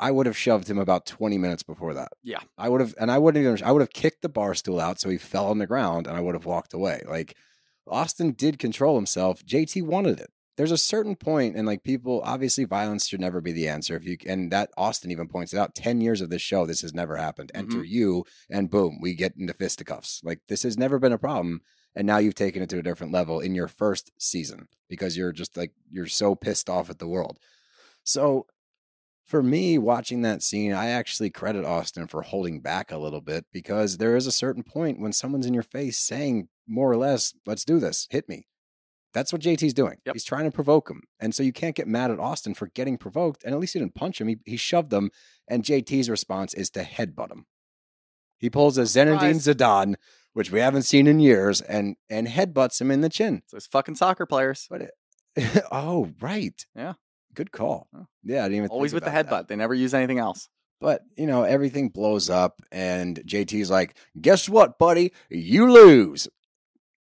I would have shoved him about 20 minutes before that. Yeah. I would have, and I wouldn't even, I would have kicked the bar stool out so he fell on the ground, and I would have walked away. Like Austen did control himself. JT wanted it. There's a certain point, and like people, obviously, violence should never be the answer. If you and that Austen even points it out, ten years of this show, this has never happened. Mm-hmm. Enter you, and boom, we get into fisticuffs. Like this has never been a problem, and now you've taken it to a different level in your first season because you're just like you're so pissed off at the world. So for me, watching that scene, I actually credit Austen for holding back a little bit because there is a certain point when someone's in your face saying more or less, let's do this, hit me. That's what JT's doing. Yep. He's trying to provoke him. And so you can't get mad at Austen for getting provoked. And at least he didn't punch him. He, he shoved him. And JT's response is to headbutt him. He pulls a Zinedine. Zidane, which we haven't seen in years, and and headbutts him in the chin. So it's fucking soccer players. But it, oh, right. Yeah. Good call. Oh. Yeah, I didn't even Always with the headbutt. that. They never use anything else. But you know, everything blows up, and JT's like, "Guess what, buddy? You lose."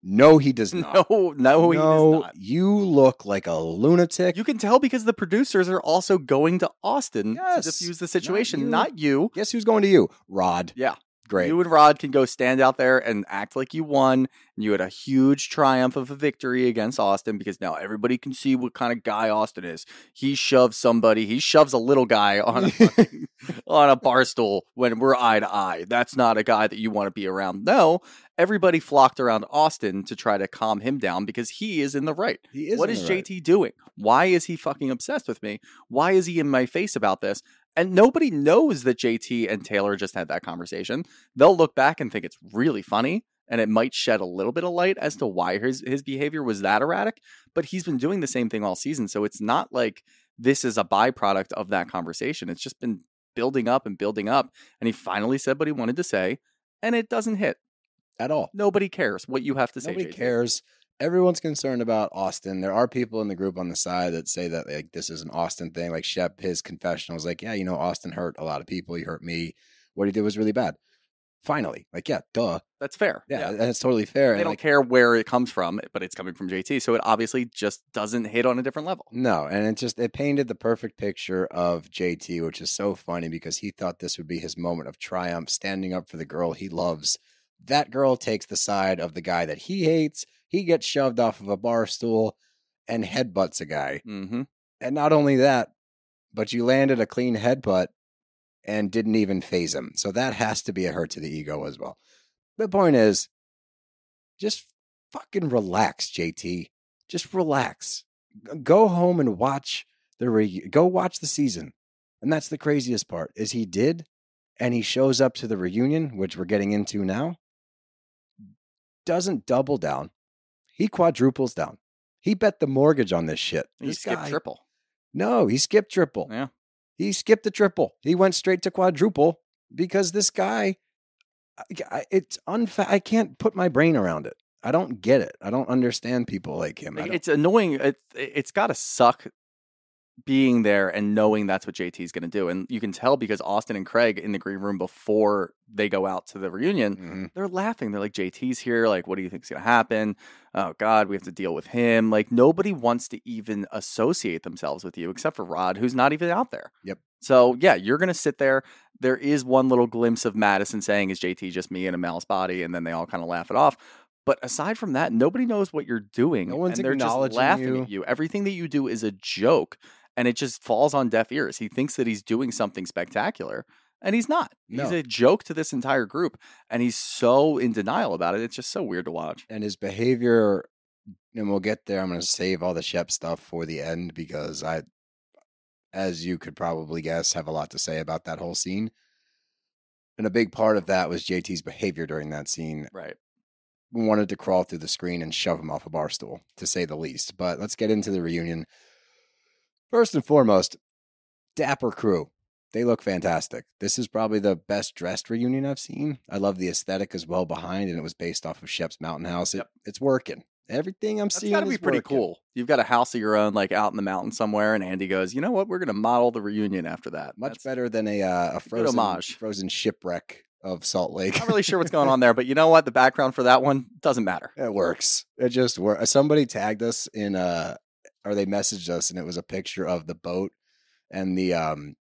No, he does not. No, no, he no, does not. you look like a lunatic. You can tell because the producers are also going to Austen Yes, to diffuse the not situation, you. not you. Guess who's going to you? Rod. Yeah. Great. You and Rod can go stand out there and act like you won. And you had a huge triumph of a victory against Austen because now everybody can see what kind of guy Austen is. He shoves somebody. He shoves a little guy on a fucking, on a bar stool when we're eye to eye. That's not a guy that you want to be around. No, everybody flocked around Austen to try to calm him down because he is in the right. he is What is the right. JT doing? Why is he fucking obsessed with me? Why is he in my face about this? And nobody knows that JT and Taylor just had that conversation. They'll look back and think it's really funny, and it might shed a little bit of light as to why his his behavior was that erratic. But he's been doing the same thing all season, so it's not like this is a byproduct of that conversation. It's just been building up and building up, and he finally said what he wanted to say, and it doesn't hit. at all. Nobody cares what you have to say. Nobody JT. cares. Everyone's concerned about Austen. There are people in the group on the side that say that like this is an Austen thing. Like Shep, his confessional was like, yeah, you know, Austen hurt a lot of people. He hurt me. What he did was really bad. Finally, like, yeah, duh. That's fair. Yeah, it's totally fair. They and don't like, care where it comes from, but it's coming from JT. So it obviously just doesn't hit on a different level. No, and it just it painted the perfect picture of JT, which is so funny because he thought this would be his moment of triumph, standing up for the girl he loves. That girl takes the side of the guy that he hates. He gets shoved off of a bar stool, and headbutts a guy. Mm-hmm. And not only that, but you landed a clean headbutt and didn't even phase him. So that has to be a hurt to the ego as well. The point is, just fucking relax, JT. Just relax. Go home and watch the re- go watch the season. And that's the craziest part is he did and he shows up to the reunion, which we're getting into now. Doesn't double down. He quadruples down. He bet the mortgage on this shit. He This skipped guy- triple. No, he skipped triple. Yeah. He skipped the triple. He went straight to quadruple because this guy, it's unfa- I can't put my brain around it. I don't get it. I don't understand people like him. I Like, don't- it's annoying. It, it's got to suck being there and knowing that's what JT is going to do. And you can tell because Austen and Craig in the green room before they go out to the reunion, Mhm. they're laughing. They're like, JT's here. Like, what do you think is going to happen? Oh, God, we have to deal with him. Like, nobody wants to even associate themselves with you except for Rod, who's not even out there. Yep. So, yeah, you're going to sit there. There is one little glimpse of Madison saying, Is JT just me in a mouse body? And then they all kind of laugh it off. But aside from that, nobody knows what you're doing. No one's and they're just acknowledging laughing you. at you. Everything that you do is a joke. And it just falls on deaf ears. He thinks that he's doing something spectacular. And he's not. He's a joke to this entire group. And he's so in denial about it. It's just so weird to watch. and his behavior, and we'll get there. I'm going to save all the Shep stuff for the end because I, as you could probably guess, have a lot to say about that whole scene. And a big part of that was JT's behavior during that scene. Right. We wanted to crawl through the screen and shove him off a bar stool, to say the least. But let's get into the reunion. First and foremost, Dapper crew. They look fantastic. This is probably the best dressed reunion I've seen. I love the aesthetic as well behind, and it was based off of Shep's Mountain House. It, Yep. It's working. Everything I'm That's seeing got to be is pretty working. cool. You've got a house of your own, like out in the mountain somewhere. And Andy goes, You know what? We're going to model the reunion after that. Much That's- better than a uh, a frozen homage. frozen shipwreck of Salt Lake. Not really sure what's going on there, but you know what? The background for that one doesn't matter. It works. It just works. Somebody tagged us in uh or they messaged us and it was a picture of the boat and the um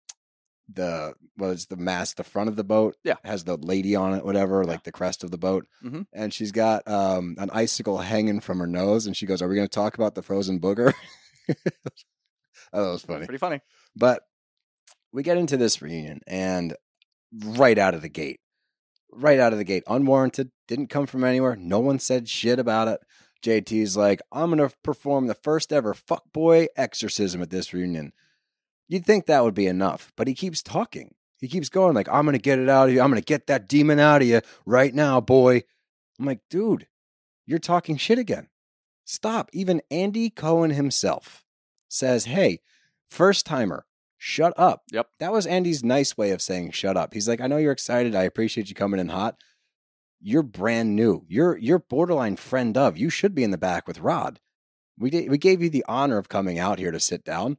the was the mast, the front of the boat. Yeah. Has the lady on it, whatever, Yeah. like the crest of the boat. Mhm. And she's got um an icicle hanging from her nose and she goes, Are we gonna talk about the frozen booger? Oh, that was funny. Pretty funny. But we get into this reunion and right out of the gate, right out of the gate, unwarranted, didn't come from anywhere. No one said shit about it. JT's like, I'm going to perform the first ever fuckboy exorcism at this reunion. You'd think that would be enough, but he keeps talking. He keeps going like, I'm going to get it out of you. I'm going to get that demon out of you right now, boy. I'm like, dude, you're talking shit again. Stop. Even Andy Cohen himself says, hey, first timer, shut up. Yep. That was Andy's nice way of saying shut up. He's like, I know you're excited. I appreciate you coming in hot. You're brand new. You're you're borderline friend of. You should be in the back with Rod. We did, we gave you the honor of coming out here to sit down.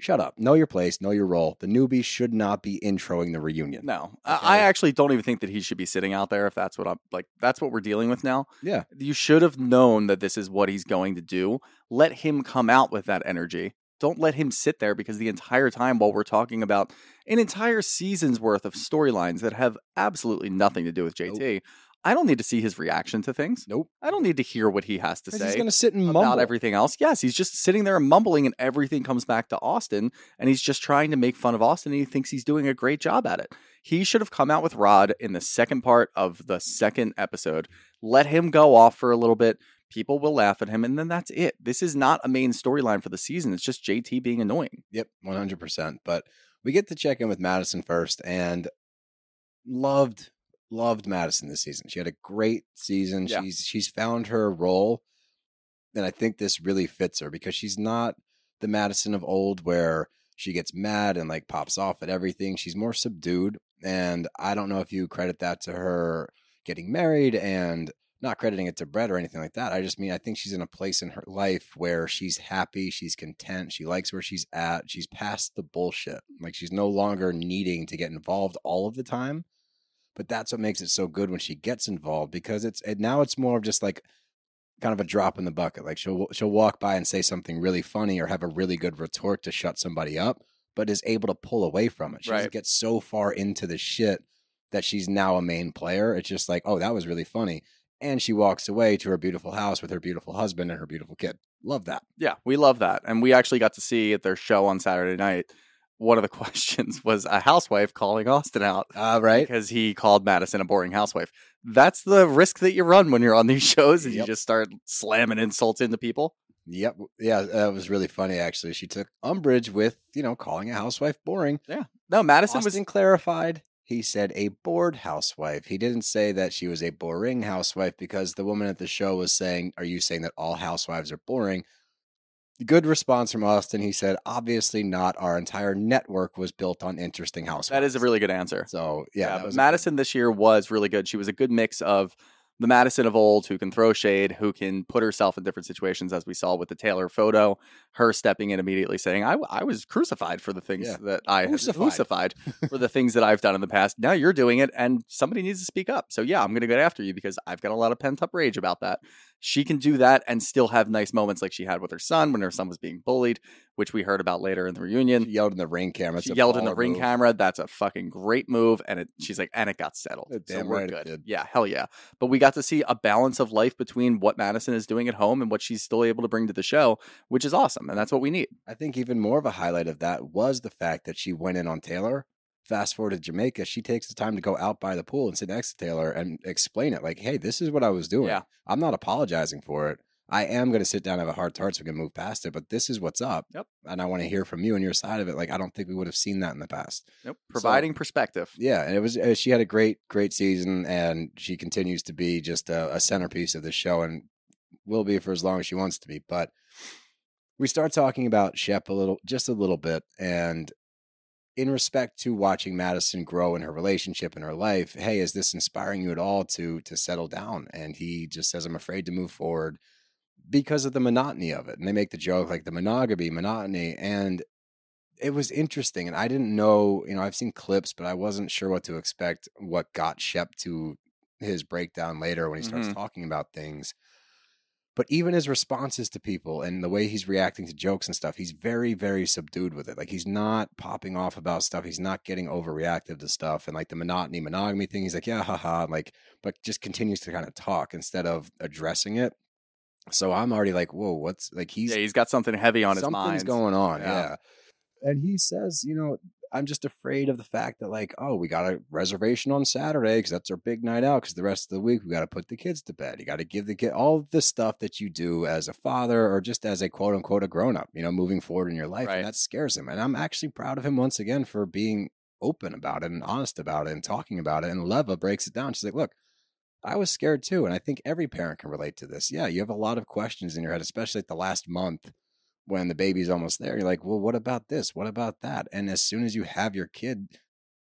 Shut up. Know your place. Know your role. The newbie should not be introing the reunion. No, Okay. I actually don't even think that he should be sitting out there if that's what I'm like. That's what we're dealing with now. Yeah. You should have known that this is what he's going to do. Let him come out with that energy. Don't let him sit there because the entire time while we're talking about an entire season's worth of storylines that have absolutely nothing to do with JT, I don't need to see his reaction to things. Nope. I don't need to hear what he has to say He's going to sit and mumble about everything else. Yes, he's just sitting there and mumbling, and everything comes back to Austen, and he's just trying to make fun of Austen, and he thinks he's doing a great job at it. He should have come out with Rod in the second part of the second episode. Let him go off for a little bit. People will laugh at him, and then that's it. This is not a main storyline for the season. It's just JT being annoying. Yep, one hundred percent. But we get to check in with Madison first, and loved loved Madison this season. She had a great season. Yeah. She's she's found her role, and I think this really fits her because she's not the Madison of old where she gets mad and like pops off at everything. She's more subdued, and I don't know if you credit that to her getting married and not crediting it to Brett or anything like that. I just mean I think she's in a place in her life where she's happy, she's content, she likes where she's at, she's past the bullshit. Like she's no longer needing to get involved all of the time. But that's what makes it so good when she gets involved because it's and now it's more of just like kind of a drop in the bucket. Like she'll she'll walk by and say something really funny or have a really good retort to shut somebody up, but is able to pull away from it. She Right. get so far into the shit that she's now a main player. It's just like, oh, that was really funny. and she walks away to her beautiful house with her beautiful husband and her beautiful kid. Love that. Yeah, we love that. And we actually got to see at their show on Saturday night. One of the questions was a housewife calling Austen out Uh, right? because he called Madison a boring housewife. That's the risk that you run when you're on these shows and you just start slamming insults into people. Yep. Yeah, that was really funny actually. She took umbrage with, you know, calling a housewife boring. Yeah. No, Madison Austen was clarified. He said a bored housewife. He didn't say that she was a boring housewife because the woman at the show was saying, Are you saying that all housewives are boring? Good response from Austen. He said, Obviously not. Our entire network was built on interesting housewives. that is a really good answer. So, yeah. that but was a- Madison this year was really good. She was a good mix of the Madison of old who can throw shade, who can put herself in different situations, as we saw with the Taylor photo, her stepping in immediately saying, I, I was crucified for the things Yeah. that I Crucified. crucified for the things that I've done in the past. Now you're doing it, and somebody needs to speak up. So, yeah, I'm going to get after you because I've got a lot of pent up rage about that. She can do that and still have nice moments like she had with her son when her son was being bullied, which we heard about later in the reunion. She yelled in the ring camera. She yelled in the ring move. camera. That's a fucking great move. And it, she's like, and it got settled. Uh, so we're right it good. did. Yeah, hell yeah. But we got to see a balance of life between what Madison is doing at home and what she's still able to bring to the show, which is awesome. And that's what we need. I think even more of a highlight of that was the fact that she went in on Taylor. Fast forward to Jamaica, she takes the time to go out by the pool and sit next to Taylor and explain it like, hey, this is what I was doing. Yeah. I'm not apologizing for it. I am going to sit down and have a heart to heart so we can move past it, but this is what's up. Yep. And I want to hear from you and your side of it. Like, I don't think we would have seen that in the past. Nope. Providing perspective. Yeah. And it was, uh, she had a great, great season and she continues to be just a, a centerpiece of the show and will be for as long as she wants to be. But we start talking about Shep a little, just a little bit. And in respect to watching Madison grow in her relationship and her life, hey, is this inspiring you at all to to settle down? And he just says, I'm afraid to move forward because of the monotony of it. And they make the joke like the monogamy, monotony. And it was interesting. And I didn't know, you know, I've seen clips, but I wasn't sure what to expect, what got Shep to his breakdown later when he starts Mhm. talking about things. But even his responses to people and the way he's reacting to jokes and stuff, he's very, very subdued with it. Like he's not popping off about stuff. He's not getting overreactive to stuff. And like the monotony, monogamy thing, he's like, yeah, haha. Like, but just continues to kind of talk instead of addressing it. So I'm already like, whoa, what's like he's yeah, he's got something heavy on his mind. something's going on. Yeah. Yeah. And he says, you know, I'm just afraid of the fact that, like, oh, we got a reservation on Saturday because that's our big night out. Because the rest of the week we got to put the kids to bed. You got to give the kid all the stuff that you do as a father or just as a quote unquote a grown up. You know, moving forward in your life, Right. and that scares him. And I'm actually proud of him once again for being open about it and honest about it and talking about it. And Leva breaks it down. She's like, look. I was scared too. And I think every parent can relate to this. Yeah, you have a lot of questions in your head, especially like the last month when the baby's almost there. You're like, well, what about this? What about that? And as soon as you have your kid,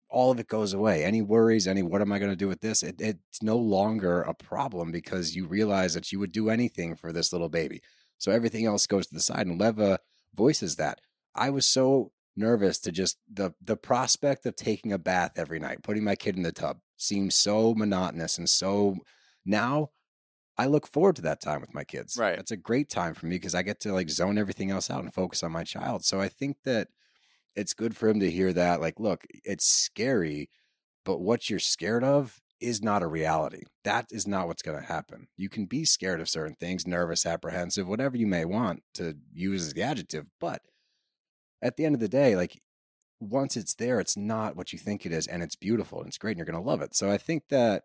all of it goes away. Any worries, any what am I going to do with this? It, it's no longer a problem because you realize that you would do anything for this little baby. So everything else goes to the side. And Leva voices that. I was so nervous to just the the prospect of taking a bath every night, putting my kid in the tub seems so monotonous and so now I look forward to that time with my kids. Right. It's a great time for me because I get to like zone everything else out and focus on my child. So I think that it's good for him to hear that. Like, look, it's scary, but what you're scared of is not a reality. That is not what's going to happen. You can be scared of certain things, nervous, apprehensive, whatever you may want to use as the adjective. But at the end of the day, like, once it's there, it's not what you think it is, and it's beautiful and it's great, and you're going to love it. So I think that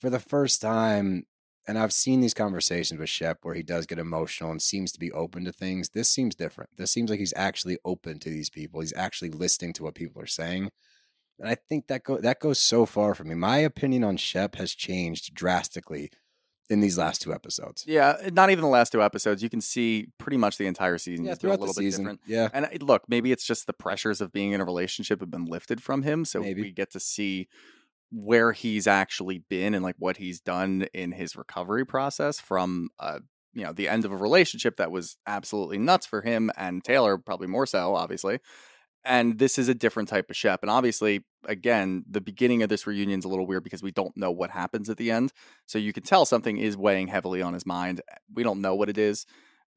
for the first time, and I've seen these conversations with Shep where he does get emotional and seems to be open to things. This seems different. This seems like he's actually open to these people. He's actually listening to what people are saying. And I think that go that goes so far for me. My opinion on Shep has changed drastically in these last two episodes. Yeah, not even the last two episodes. You can see pretty much the entire season. Yeah, been a throughout the little bit season. different. Yeah. And I- look, maybe it's just the pressures of being in a relationship have been lifted from him, so Maybe. we get to see where he's actually been and like what he's done in his recovery process from uh you know the end of a relationship that was absolutely nuts for him and Taylor probably more so obviously and this is a different type of Shep and obviously again the beginning of this reunion is a little weird because we don't know what happens at the end so you can tell something is weighing heavily on his mind we don't know what it is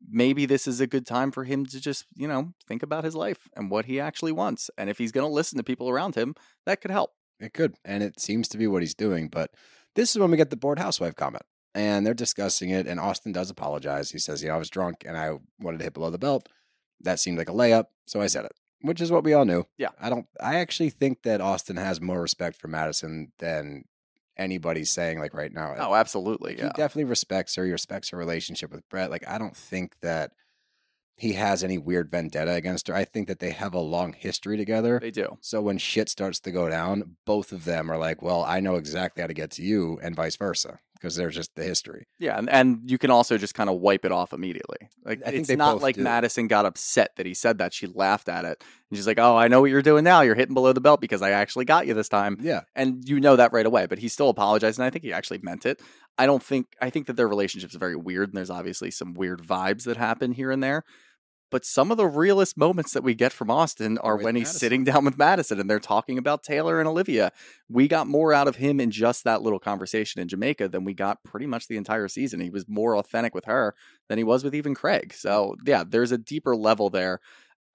maybe this is a good time for him to just you know think about his life and what he actually wants and if he's going to listen to people around him that could help It could. And it seems to be what he's doing. But this is when we get the bored housewife comment. and they're discussing it. And Austen does apologize. He says, "You know, I was drunk and I wanted to hit below the belt. That seemed like a layup, so I said it." Which is what we all knew. Yeah. I don't. I actually think that Austen has more respect for Madison than anybody's saying like right now. Oh, absolutely. Like, Yeah. He definitely respects her. He respects her relationship with Brett. Like, I don't think that he has any weird vendetta against her. I think that they have a long history together. They do. So when shit starts to go down, both of them are like, well, I know exactly how to get to you, and vice versa, because there's just the history. Yeah, and, and you can also just kind of wipe it off immediately. Like I it's not like do. Madison got upset that he said that. She laughed at it. And she's like, "Oh, I know what you're doing now. You're hitting below the belt because I actually got you this time." Yeah. And you know that right away, but he still apologized and I think he actually meant it. I don't think I think that their relationship's very weird and there's obviously some weird vibes that happen here and there. But some of the realest moments that we get from Austen are with when he's Madison. sitting down with Madison and they're talking about Taylor and Olivia. We got more out of him in just that little conversation in Jamaica than we got pretty much the entire season. He was more authentic with her than he was with even Craig. So, yeah, there's a deeper level there.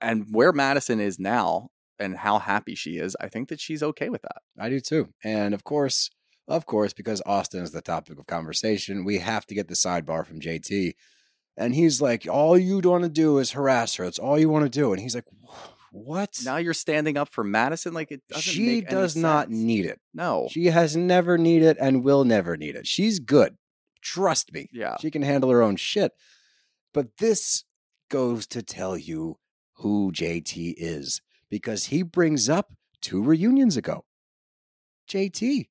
And where Madison is now and how happy she is, I think that she's okay with that. I do too. And of course, of course, because Austen is the topic of conversation, we have to get the sidebar from JT. And he's like, all you want to do is harass her. It's all you want to do. And he's like, what? Now you're standing up for Madison like it doesn't she does not sense. need it. No. She has never needed it and will never need it. She's good. Trust me. Yeah. She can handle her own shit. But this goes to tell you who JT is because he brings up two reunions ago. JT,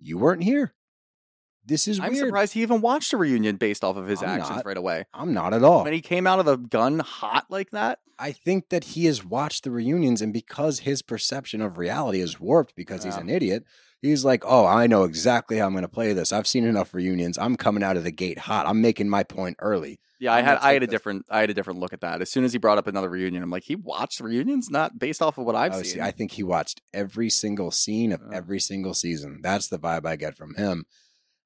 you weren't here. This is I'm weird. surprised he even watched a reunion based off of his I'm actions not. right away. I'm not at all. When he came out of the gun hot like that, I think that he has watched the reunions, and because his perception of reality is warped because he's Yeah. an idiot, he's like, "Oh, I know exactly how I'm going to play this. I've seen enough reunions. I'm coming out of the gate hot. I'm making my point early." yeah, I had I had a this. different I had a different look at that. As soon as he brought up another reunion, I'm like, he watched reunions, not based off of what I've Oh, seen. see, I think he watched every single scene of Oh. every single season. That's the vibe I get from him.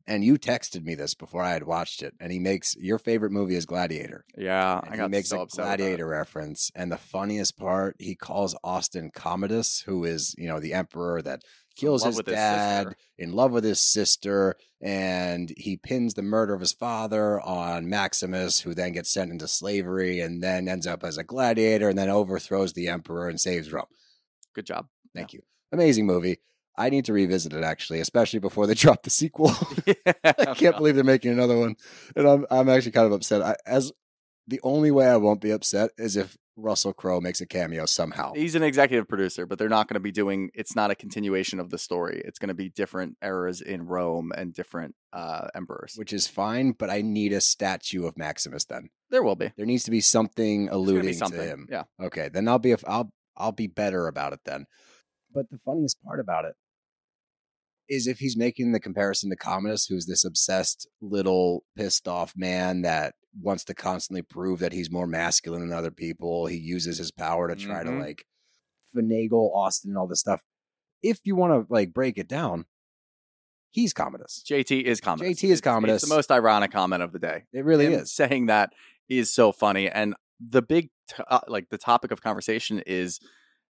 And you texted me this before I had watched it, and he makes your favorite movie is Gladiator. yeah, And I got he makes so a gladiator reference. And the funniest part, he calls Austen Commodus, who is, you know, the emperor that kills his with his dad, in love with his sister, and he pins the murder of his father on Maximus, who then gets sent into slavery and then ends up as a gladiator and then overthrows the emperor and saves Rome. Good job. Thank you. Amazing movie. I need to revisit it actually, especially before they drop the sequel. I can't believe they're making another one, and I'm I'm actually kind of upset. I, as the only way I won't be upset is if Russell Crowe makes a cameo somehow. He's an executive producer, but they're not going to be doing. It's not a continuation of the story. It's going to be different eras in Rome and different uh, emperors. Which is fine, but I need a statue of Maximus. Then there will be there needs to be something alluding be something. to him. Yeah. Okay, then I'll be I'll I'll be better about it then. But the funniest part about it is if he's making the comparison to Commodus, who's this obsessed little pissed off man that wants to constantly prove that he's more masculine than other people. He uses his power to try Mhm. to like finagle Austen and all this stuff. If you want to like break it down, he's Commodus. JT is Commodus. JT is It's- Commodus. It's the most ironic comment of the day. It really Him is. saying that is so funny and the big t- uh, like the topic of conversation is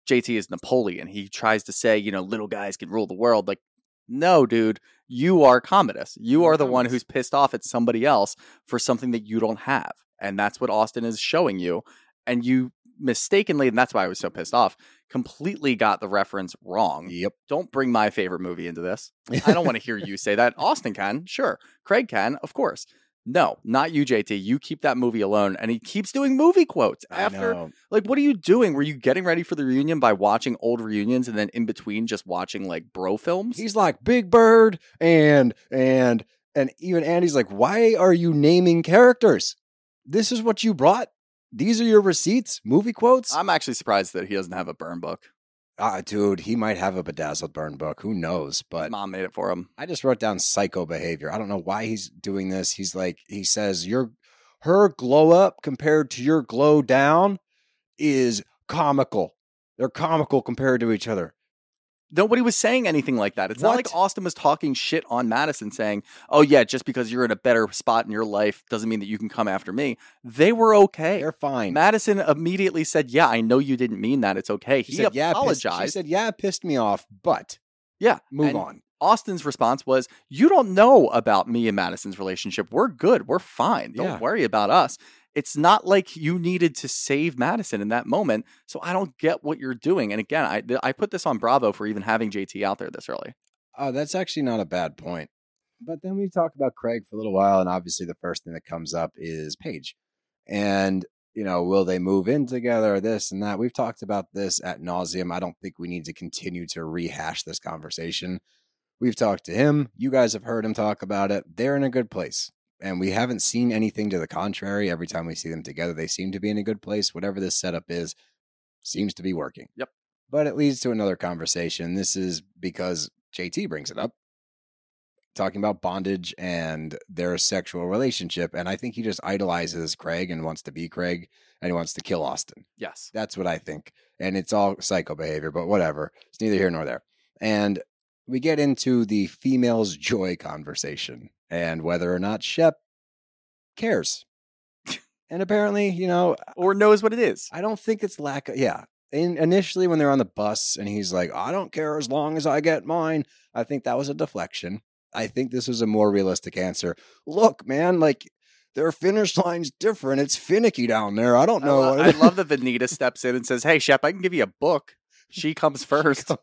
JT is Napoleon. He tries to say, you know, little guys can rule the world like no, dude, you are Commodus. You You're the one who's pissed off at somebody else for something that you don't have. And that's what Austen is showing you. And you mistakenly, and that's why I was so pissed off, completely got the reference wrong. Yep. Don't bring my favorite movie into this. I don't want to hear you say that. Austen can, sure. Craig can, of course. No, not you, JT. You keep that movie alone. And he keeps doing movie quotes after. Like, what are you doing? Were you getting ready for the reunion by watching old reunions and then in between just watching like bro films? He's like Big Bird and and and even Andy's like, why are you naming characters? This is what you brought. These are your receipts, movie quotes. I'm actually surprised that he doesn't have a burn book. Ah, dude, he might have a bedazzled burn book. Who knows? But mom made it for him. I just wrote down psycho behavior. I don't know why he's doing this. He's like, he says, your her glow up compared to your glow down is comical. They're comical compared to each other. Nobody was saying anything like that. It's not like Austen was talking shit on Madison saying, oh, yeah, just because you're in a better spot in your life doesn't mean that you can come after me. They were okay. They're fine. Madison immediately said, yeah, I know you didn't mean that. It's okay. she He said, yeah, it pissed- apologized. She said, yeah, pissed me off, but yeah. move and on. Austen's response was, You don't know about me and Madison's relationship. We're good. We're fine. Don't Yeah. worry about us. It's not like you needed to save Madison in that moment. So I don't get what you're doing. And again, I, I put this on Bravo for even having JT out there this early. Oh, that's actually not a bad point. But then we talk about Craig for a little while, and obviously the first thing that comes up is Paige. And, you know, will they move in together, this and that? We've talked about this at nauseum. I don't think we need to continue to rehash this conversation. We've talked to him. You guys have heard him talk about it. They're in a good place. And we haven't seen anything to the contrary. Every time we see them together, they seem to be in a good place. Whatever this setup is, seems to be working. Yep. But it leads to another conversation. This is because JT brings it up, talking about bondage and their sexual relationship. And I think he just idolizes Craig and wants to be Craig and he wants to kill Austen. Yes. That's what I think. And it's all psycho behavior, but whatever. It's neither here nor there. And we get into the female's joy conversation and whether or not Shep cares. and apparently, you know, Or knows what it is. I don't think it's lack of, yeah. In, initially, when they're on the bus and he's like, I don't care as long as I get mine, I think that was a deflection. I think this was a more realistic answer. Look, man, like their finish line's different. It's finicky down there. I don't I, know. lo- I love that Venita steps in and says, Hey, Shep, I can give you a book. She comes first.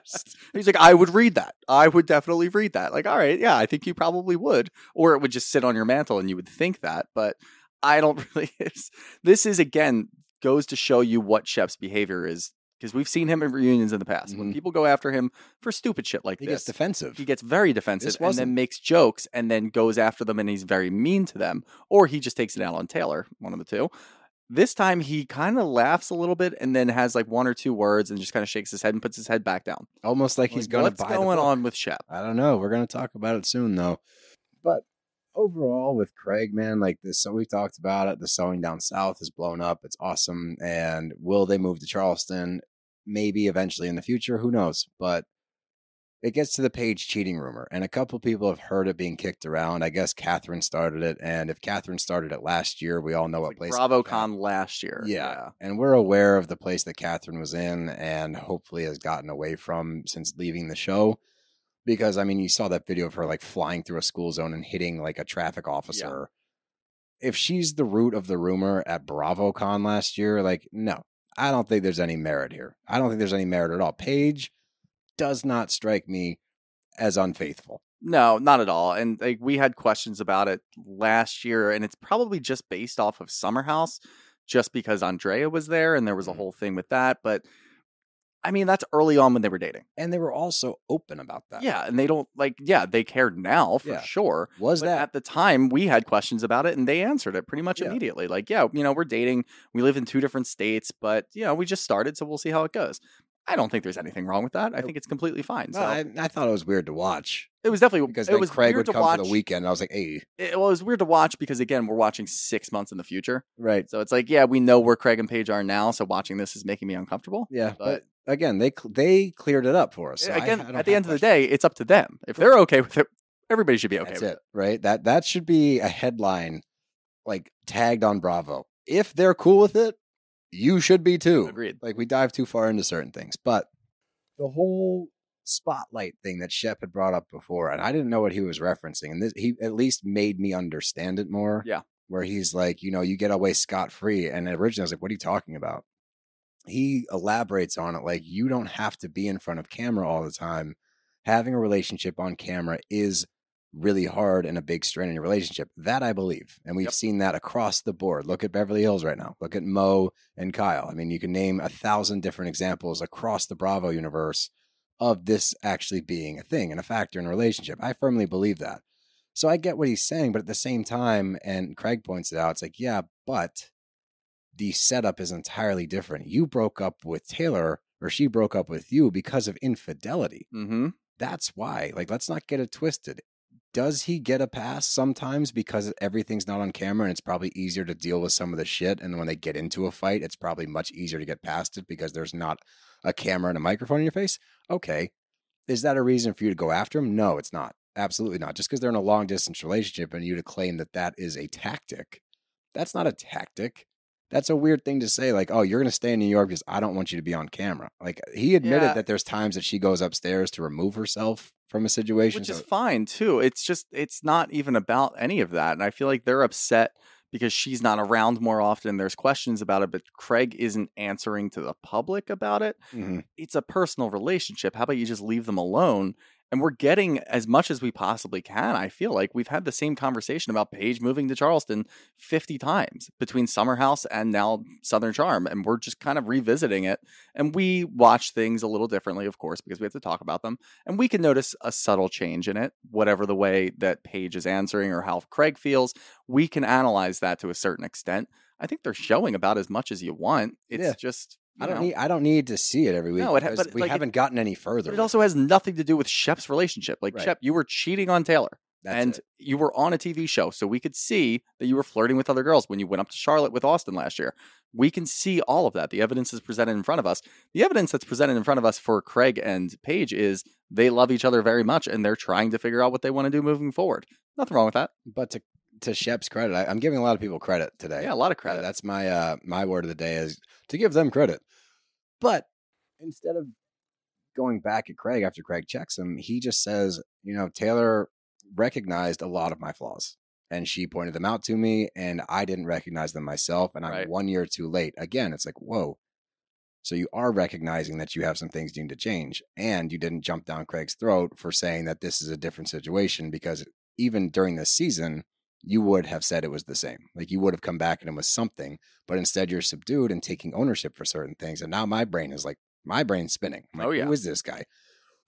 He's like, I would read that. I would definitely read that. Like, all right, yeah, I think you probably would. Or it would just sit on your mantle and you would think that. But I don't really. It's, this is, again, goes to show you what Shep's behavior is. Because we've seen him in reunions in the past. When Mhm. people go after him for stupid shit like he this, gets defensive. he gets very defensive and then makes jokes and then goes after them and he's very mean to them or he just takes it out on taylor one of the two this time he kind of laughs a little bit and then has like one or two words and just kind of shakes his head and puts his head back down Almost like he's Like, going to what's buy going on with shep I don't know. We're going to talk about it soon, though. But overall, with Craig, man, like this, so we talked about it. The sewing down south is blown up. It's awesome. And will they move to Charleston? Maybe eventually in the future. Who knows? But it gets to the Paige cheating rumor, and a couple people have heard it being kicked around. I guess Kathryn started it, and if Kathryn started it last year, we all know what place. it was. BravoCon last year Yeah. And we're aware of the place that Kathryn was in and hopefully has gotten away from since leaving the show. Because I mean, you saw that video of her like flying through a school zone and hitting like a traffic officer. If she's the root of the rumor at BravoCon last year, like, no, I don't think there's any merit here. I don't think there's any merit at all. Paige does not strike me as unfaithful. No, not at all. And like we had questions about it last year, and it's probably just based off of Summer House, just because Andrea was there and there was a Mhm. whole thing with that. But I mean, that's early on when they were dating. And they were also open about that. Yeah, and they don't like. Yeah, they cared now for Yeah. sure. Was but that at the time we had questions about it, and they answered it pretty much Yeah. immediately. Like, yeah, you know, we're dating. We live in two different states, but you know, we just started, so we'll see how it goes. I don't think there's anything wrong with that. I think it's completely fine. So No, I, I thought it was weird to watch it was definitely because it then was Craig weird would come watch. for the weekend. And I was like, hey, It, well, it was weird to watch because again, we're watching six months in the future. right. So it's like, yeah, we know where Craig and Paige are now. So watching this is making me uncomfortable. Yeah, But- but, again, they they cleared it up for us. so again, I don't at the end of the day, it's up to them. If they're okay with it, everybody should be okay that's with it, right? That that should be a headline, like tagged on Bravo. If they're cool with it, you should be too. Agreed. Like we dive too far into certain things, but the whole spotlight thing that Shep had brought up before, and I didn't know what he was referencing, and this he at least made me understand it more. Yeah. where he's like, you know, you get away scot free, and originally I was like, what are you talking about? He elaborates on it like you don't have to be in front of camera all the time. Having a relationship on camera is really hard and a big strain in your relationship. That I believe. And we've Yep. seen that across the board. Look at Beverly Hills right now. Look at Mo and Kyle. I mean, you can name a thousand different examples across the Bravo universe of this actually being a thing and a factor in a relationship. I firmly believe that. So I get what he's saying, but at the same time, and Craig points it out, it's like, yeah, but the setup is entirely different. You broke up with Taylor, or she broke up with you because of infidelity Mm-hmm. that's why. Like, let's not get it twisted. Does he get a pass sometimes because everything's not on camera and it's probably easier to deal with some of the shit? And when they get into a fight, it's probably much easier to get past it because there's not a camera and a microphone in your face? Okay. Is that a reason for you to go after him? No, it's not. Absolutely not. Just because they're in a long distance relationship and you to claim that that is a tactic, that's not a tactic. That's a weird thing to say. Like, oh, you're going to stay in New York because I don't want you to be on camera. Like, he admitted Yeah. that there's times that she goes upstairs to remove herself from a situation. which so- is fine too. It's just it's not even about any of that, and I feel like they're upset because she's not around more often. There's questions about it, but Craig isn't answering to the public about it. Mhm. It's a personal relationship. How about you just leave them alone? And we're getting as much as we possibly can. I feel like we've had the same conversation about Paige moving to Charleston 50 times between Summer House and now Southern Charm. And we're just kind of revisiting it. And we watch things a little differently, of course, because we have to talk about them. And we can notice a subtle change in it, whatever the way that Paige is answering or how Craig feels. We can analyze that to a certain extent. I think they're showing about as much as you want. It's Yeah. just. I don't know, need. I don't need to see it every week. No, it ha- because but, we like, haven't gotten any further. But it also has nothing to do with Shep's relationship. Like Right. Shep, you were cheating on Taylor, That's and it. you were on a TV show, so we could see that you were flirting with other girls when you went up to Charlotte with Austen last year. We can see all of that. The evidence is presented in front of us. The evidence that's presented in front of us for Craig and Paige is they love each other very much, and they're trying to figure out what they want to do moving forward. Nothing wrong with that. But to to Shep's credit, I, I'm giving a lot of people credit today. Yeah, a lot of Uh, credit. that's my uh my word of the day is to give them credit. But instead of going back at Craig after Craig checks him, he just says, you know, Taylor recognized a lot of my flaws and she pointed them out to me and I didn't recognize them myself and I'm Right. one year too late. Again, it's like, whoa. So you are recognizing that you have some things you need to change and you didn't jump down Craig's throat for saying that this is a different situation because even during this season, you would have said it was the same. Like you would have come back at him with something, but instead you're subdued and taking ownership for certain things. And now my brain is like, my brain's spinning. Like, Oh, yeah. Who is this guy?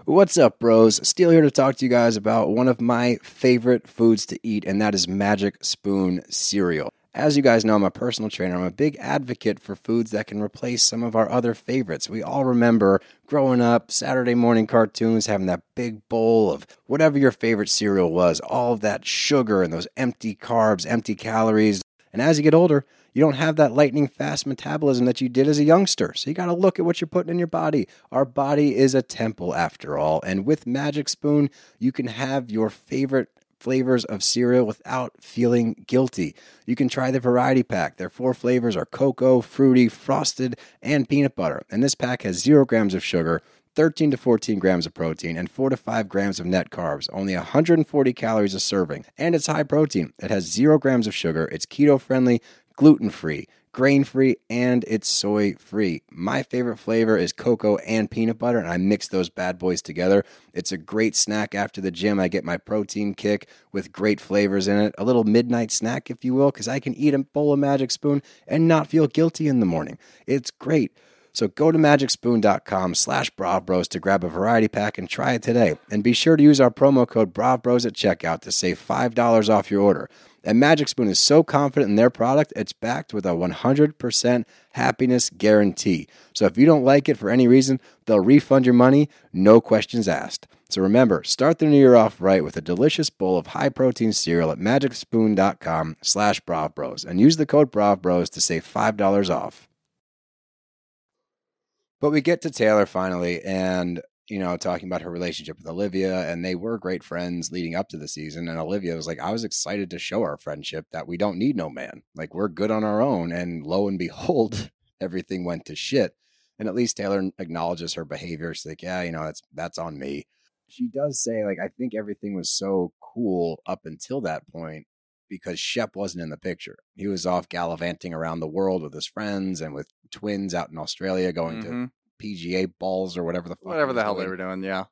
What's up, bros? Steel here to talk to you guys about one of my favorite foods to eat, and that is Magic Spoon cereal. As you guys know, I'm a personal trainer. I'm a big advocate for foods that can replace some of our other favorites. We all remember growing up, Saturday morning cartoons, having that big bowl of whatever your favorite cereal was, all of that sugar and those empty carbs, empty calories. And as you get older, you don't have that lightning fast metabolism that you did as a youngster. So you got to look at what you're putting in your body. Our body is a temple after all. And with Magic Spoon, you can have your favorite flavors of cereal without feeling guilty. You can try the variety pack. Their four flavors are cocoa, fruity, frosted, and peanut butter. And this pack has zero grams of sugar. 13 to 14 grams of protein and 4 to 5 grams of net carbs, only 140 calories a serving. And it's high protein. It has 0 grams of sugar. It's keto friendly, gluten free, grain free, and it's soy free. My favorite flavor is cocoa and peanut butter, and I mix those bad boys together. It's a great snack after the gym. I get my protein kick with great flavors in it. A little midnight snack, if you will, because I can eat a bowl of Magic Spoon and not feel guilty in the morning. It's great. So go to magicspoon.com slash bravbros to grab a variety pack and try it today. And be sure to use our promo code bravbros at checkout to save $5 off your order. And Magic Spoon is so confident in their product, it's backed with a 100% happiness guarantee. So if you don't like it for any reason, they'll refund your money, no questions asked. So remember, start the new year off right with a delicious bowl of high-protein cereal at magicspoon.com slash bravbros and use the code bravbros to save $5 off. But we get to Taylor finally, and you know, talking about her relationship with Olivia, and they were great friends leading up to the season. And Olivia was like, I was excited to show our friendship that we don't need no man. Like, we're good on our own. And lo and behold, everything went to shit. And at least Taylor acknowledges her behavior. She's like, Yeah, you know, that's that's on me. She does say, like, I think everything was so cool up until that point because Shep wasn't in the picture. He was off gallivanting around the world with his friends and with twins out in Australia going to Mhm. PGA balls or whatever the fuck Whatever the hell doing. they were doing, yeah.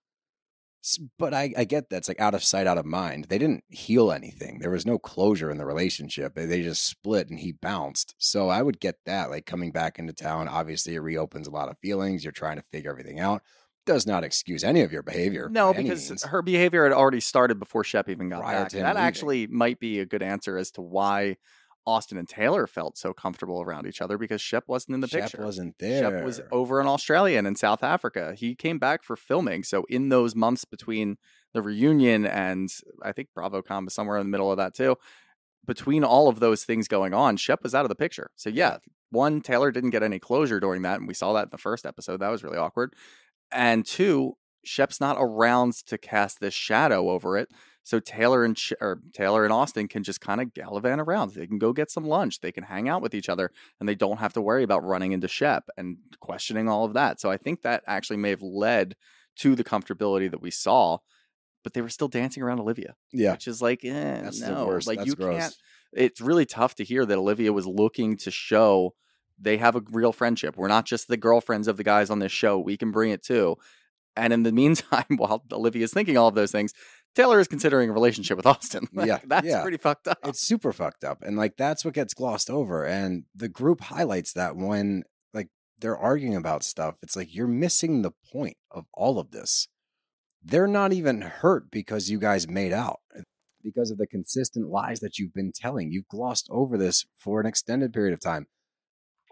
But I, I get that. It's like out of sight, out of mind. They didn't heal anything. There was no closure in the relationship. They- They just split and he bounced. So I would get that. Like coming back into town, obviously it reopens a lot of feelings. You're trying to figure everything out. Does not excuse any of your behavior. No, because means. her behavior had already started before Shep even got Prior back. That leaving. actually might be a good answer as to why Austen and Taylor felt so comfortable around each other because Shep wasn't in the Shep picture. Shep wasn't there. Shep was over in Australia and in South Africa. He came back for filming. So in those months between the reunion and I think BravoCon was somewhere in the middle of that too. Between all of those things going on, Shep was out of the picture. So yeah, one, Taylor didn't get any closure during that, and we saw that in the first episode. That was really awkward. And two, Shep's not around to cast this shadow over it. So Taylor and Sh- or Taylor and Austen can just kind of gallivant around. They can go get some lunch. They can hang out with each other, and they don't have to worry about running into Shep and questioning all of that. So I think that actually may have led to the comfortability that we saw. But they were still dancing around Olivia, Yeah, which is like, eh, that's no, like That's you gross. can't. It's really tough to hear that Olivia was looking to show they have a real friendship. We're not just the girlfriends of the guys on this show. We can bring it too. And in the meantime, while Olivia is thinking all of those things, Taylor is considering a relationship with Austen. Like, Yeah, that's yeah. pretty fucked up. it's super fucked up and like that's what gets glossed over and the group highlights that when like they're arguing about stuff it's like you're missing the point of all of this they're not even hurt because you guys made out eh, because of the consistent lies that you've been telling you've glossed over this for an extended period of time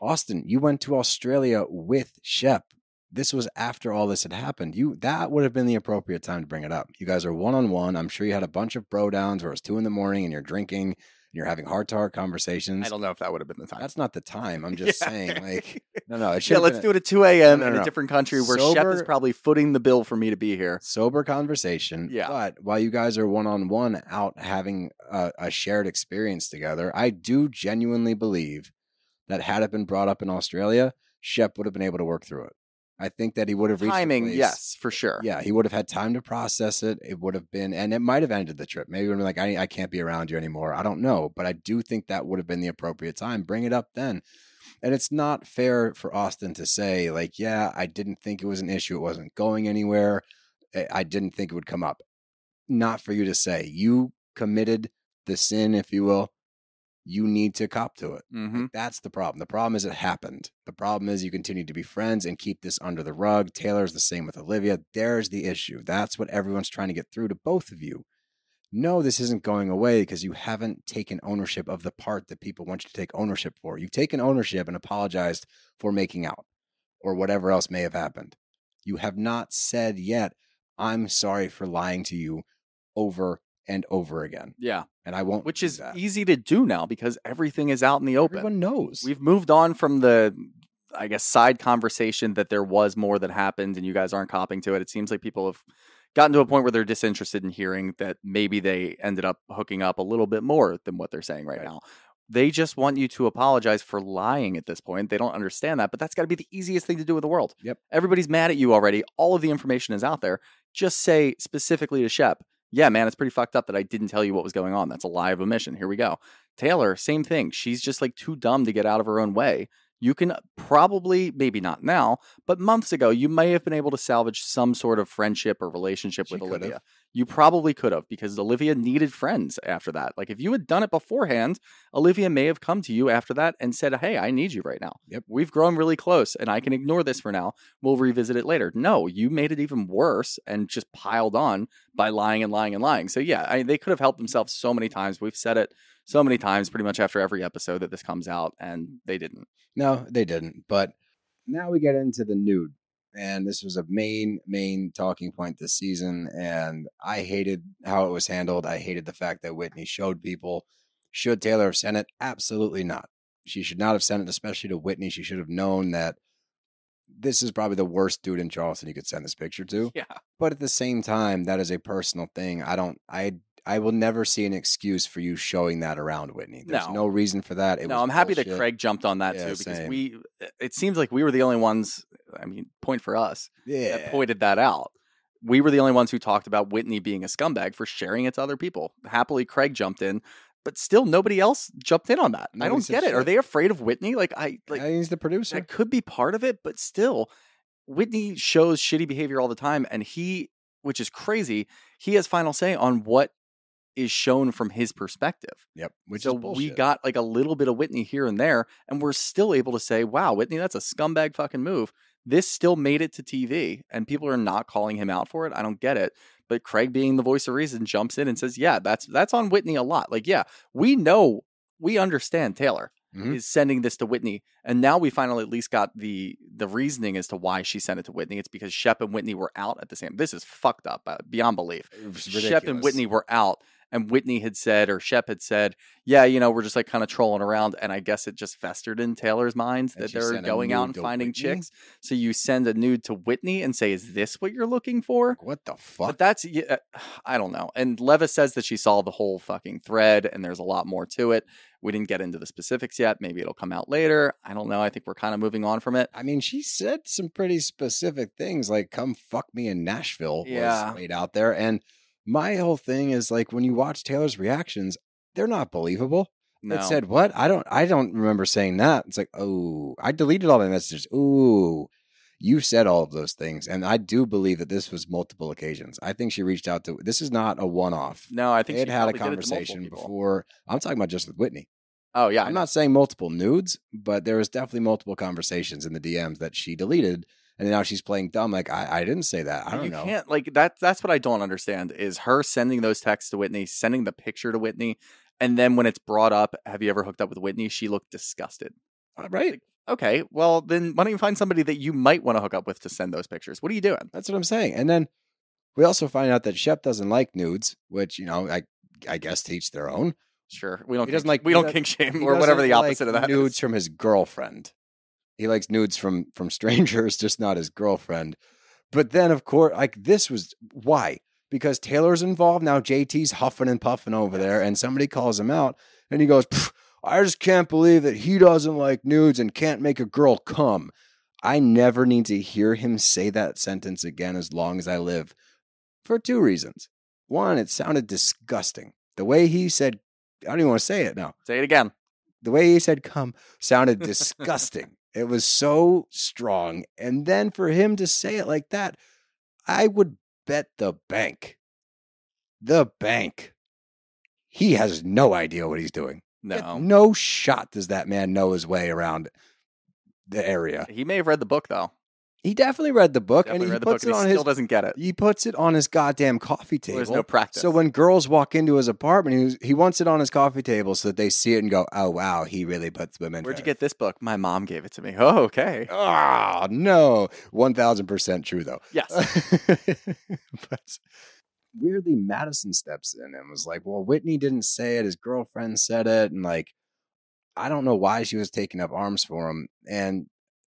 austen you went to australia with shep this was after all this had happened. You that would have been the appropriate time to bring it up. You guys are one on one. I'm sure you had a bunch of bro downs where it's two in the morning and you're drinking and you're having heart to heart conversations. I don't know if that would have been the time. That's not the time. I'm just Yeah. saying, like, no, no. It should yeah, let's do it at 2 a.m. No, no, in a different country where Shep is probably footing the bill for me to be here. sober conversation. Yeah. But while you guys are one on one out having a, a shared experience together, I do genuinely believe that had it been brought up in Australia, Shep would have been able to work through it. I think that he would have reached Timing, yes, for sure. Yeah, he would have had time to process it. It would have been, and it might have ended the trip. Maybe it would have been like, I, I can't be around you anymore. I don't know. But I do think that would have been the appropriate time. Bring it up then. And it's not fair for Austen to say, like, yeah, I didn't think it was an issue. It wasn't going anywhere. I- I didn't think it would come up. Not for you to say. You committed the sin, if you will. You need to cop to it. hmm Like, that's the problem. The problem is it happened. The problem is you continue to be friends and keep this under the rug. Taylor's the same with Olivia. There's the issue. That's what everyone's trying to get through to both of you. No, this isn't going away because you haven't taken ownership of the part that people want you to take ownership for. You've taken ownership and apologized for making out or whatever else may have happened. You have not said yet, I'm sorry for lying to you over and over again. Yeah, And I won't. which is that. easy to do now because everything is out in the open. Everyone knows. We've moved on from the, I guess, side conversation that there was more that happened and you guys aren't copping to it. It seems like people have gotten to a point where they're disinterested in hearing that maybe they ended up hooking up a little bit more than what they're saying right, Right. now. They just want you to apologize for lying at this point. They don't understand that, but that's got to be the easiest thing to do in the world. Yep. Everybody's mad at you already. All of the information is out there. Just say specifically to Shep, yeah, man, it's pretty fucked up that I didn't tell you what was going on. That's a lie of omission. Here we go. Taylor, same thing. She's just like too dumb to get out of her own way. You can uh, probably, maybe not now, but months ago, you may have been able to salvage some sort of friendship or relationship She with. Olivia. You probably could have because Olivia needed friends after that. Like if you had done it beforehand, Olivia may have come to you after that and said, Hey, I need you right now. Yep. We've grown really close and I can ignore this for now. We'll revisit it later. No, you made it even worse and just piled on by lying and lying and lying. So yeah, I, they could have helped themselves so many times. We've said it so many times, pretty much after every episode that this comes out, and they didn't. No, they didn't. But now we get into the nude. And this was a main, main talking point this season. And I hated how it was handled. I hated the fact that Whitney showed people. Should Taylor have sent it? Absolutely not. She should not have sent it, especially to Whitney. She should have known that this is probably the worst dude in Charleston you could send this picture to. Yeah, But at the same time, that is a personal thing. I don't, I, I will never see an excuse for you showing that around Whitney. There's No. no, reason for that. It no, was I'm happy that. Craig jumped on that Yeah, too because same. we. Uh, it seems like we were the only ones. I mean, point for us yeah. that pointed that out. We were the only ones who talked about Whitney being a scumbag for sharing it to other people. Happily, Craig jumped in, but still nobody else jumped in on that. I don't get it. Are they afraid of Whitney? Like I like Yeah, he's the producer. that could be part of it, but still, Whitney shows shitty behavior all the time, and he, which is crazy, he has final say on what is shown from his perspective. Yep. Which so is we got like a little bit of Whitney here and there, and we're still able to say, "Wow, Whitney, that's a scumbag fucking move." This still made it to TV, and people are not calling him out for it. I don't get it. But Craig, being the voice of reason, jumps in and says, "Yeah, that's that's on Whitney a lot. Like, yeah, we know, we understand Taylor Mhm. is sending this to Whitney, and now we finally at least got the the reasoning as to why she sent it to Whitney. It's because Shep and Whitney were out at the same. This is fucked up uh, beyond belief. Shep and. Whitney were out, and Whitney had said or Shep had said, "Yeah, you know, we're just like kind of trolling around," and I guess it just festered in Taylor's mind that they're going out and finding Whitney? chicks. So you send a nude to Whitney and say, "Is this what you're looking for?" What the fuck? But that's yeah, uh, I don't know. And Levis says that she saw the whole fucking thread, and there's a lot more to it. We didn't get into the specifics yet. Maybe it'll come out later. I don't know. I think we're kind of moving on from it. I mean, she said some pretty specific things like "come fuck me in Nashville" Yeah. was laid out there, and my whole thing is like when you watch Taylor's reactions, they're not believable. No. It said what? I don't. I don't remember saying that. It's like, oh, I deleted all my messages. Ooh, you said all of those things, and I do believe that this was multiple occasions. I think she reached out to. This is not a one-off. no, I think They had she had a probably did it to multiple conversation before. I'm talking about just with Whitney. Oh yeah, I'm not saying multiple nudes, but there was definitely multiple conversations in the DMs that she deleted, and now she's playing dumb. Like I, I didn't say that. I don't you know. can't like that. That's what I don't understand is her sending those texts to Whitney, sending the picture to Whitney, and then when it's brought up, have you ever hooked up with Whitney? She looked disgusted. Uh, Right? Okay, well then why don't you find somebody that you might want to hook up with to send those pictures? What are you doing? That's what I'm saying. And then we also find out that Shep doesn't like nudes, which you know, I I guess teach their own. Sure, we don't. He doesn't like- we don't kink shame or whatever the opposite like of that nudes is. from his girlfriend. He likes nudes from from strangers, just not his girlfriend. But then, of course, like this was why because Taylor's involved now. JT's huffing and puffing over there, and somebody calls him out, and he goes, "I just can't believe that he doesn't like nudes and can't make a girl come." I never need to hear him say that sentence again as long as I live, for two reasons. One, it sounded disgusting. The way he said, I don't even want to say it now Say it again. the way he said come sounded disgusting. It was so strong. And then for him to say it like that, I would bet the bank, the bank, he has no idea what he's doing. No, No shot does that man know his way around the area. he may have read the book though. He definitely read the book Definitely and he read the book, puts and it he on still his doesn't get it. he puts it on his goddamn coffee table. There's no practice. So when girls walk into his apartment, he, he wants it on his coffee table so that they see it and go, "Oh wow, he really puts women." Where'd you get this book? My mom gave it to me. Oh, okay. Oh no, one thousand percent true though. Yes. but weirdly, Madison steps in and was like, "Well, Whitney didn't say it; his girlfriend said it," and like, I don't know why she was taking up arms for him, and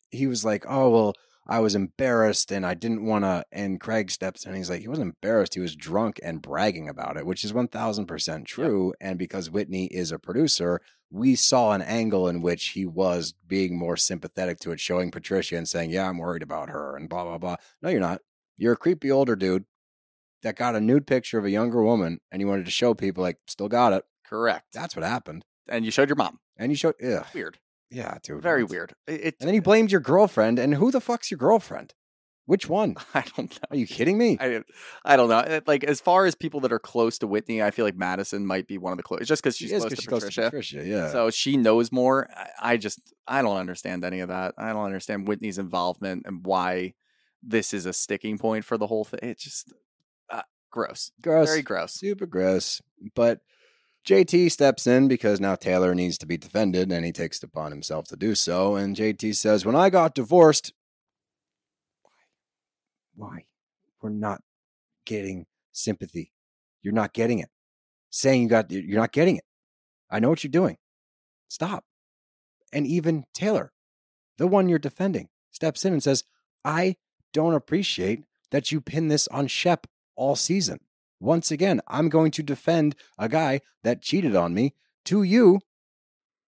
he was like, "Oh well." I was embarrassed and I didn't want to. And Craig steps in. And he's like, he wasn't embarrassed. He was drunk and bragging about it, which is 1000% true. And because Whitney is a producer, we saw an angle in which he was being more sympathetic to it, showing Patricia and saying, Yeah, I'm worried about her and blah, blah, blah. No, you're not. You're a creepy older dude that got a nude picture of a younger woman and you wanted to show people, like, still got it. Correct. That's what happened. And you showed your mom. And you showed, ugh, Weird. Yeah, dude. Very weird. It, it- And then you blamed your girlfriend. And who the fuck's your girlfriend? Which one? I don't know. Are you kidding me? I, I don't know. Like as far as people that are close to Whitney, I feel like Madison might be one of the close, just because she's She is to she's close to Patricia, yeah. So she knows more. I, I just I don't understand any of that. I don't understand Whitney's involvement and why this is a sticking point for the whole thing. It's just uh, gross. gross. Very gross. super gross. But JT steps in because now Taylor needs to be defended and he takes it upon himself to do so. And JT says, When I got divorced, why? Why? We're not getting sympathy. You're not getting it. Saying you got, you're not getting it. I know what you're doing. Stop. And even Taylor, the one you're defending, steps in and says, I don't appreciate that you pin this on Shep all season. Once again, I'm going to defend a guy that cheated on me to you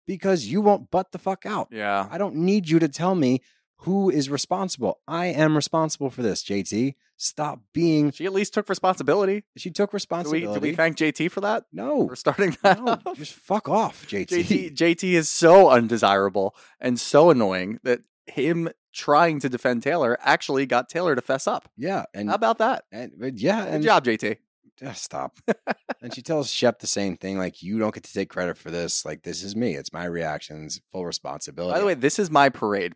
because you won't butt the fuck out. Yeah. I don't need you to tell me who is responsible. I am responsible for this, JT. Stop being. She at least took responsibility. She took Do we, responsibility. do we thank JT for that? no, For starting that no, up? just fuck off, JT. JT JT is so undesirable and so annoying that him trying to defend Taylor actually got Taylor to fess up. Yeah, and, How about that? and yeah, Good and job, JT. Ah, stop. and she tells Shep the same thing, like you don't get to take credit for this. Like this is me. It's my reactions, full responsibility. By the way, this is my parade.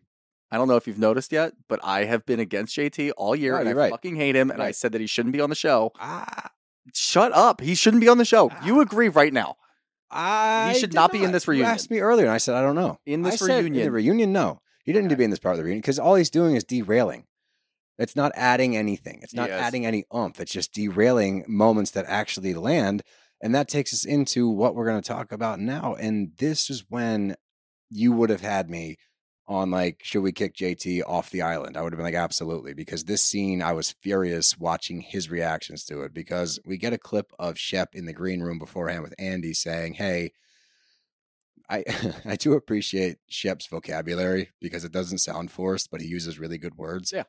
I don't know if you've noticed yet, but I have been against JT all year, Oh, and I right. fucking hate him. And I said that he shouldn't be on the show. ah, Shut up! He shouldn't be on the show. You agree right now? I should did not be in this You reunion. asked me earlier, and I said I don't know. In I this said in the reunion. reunion, no, he didn't need to be in this part of the reunion because all he's doing is derailing. It's not adding anything. It's not Yes. adding any oomph. It's just derailing moments that actually land. And that takes us into what we're going to talk about now. And this is when you would have had me on like, should we kick JT off the island? I would have been like, absolutely. Because this scene, I was furious watching his reactions to it because we get a clip of Shep in the green room beforehand with Andy saying, hey, I I do appreciate Shep's vocabulary because it doesn't sound forced, but he uses really good words. Yeah.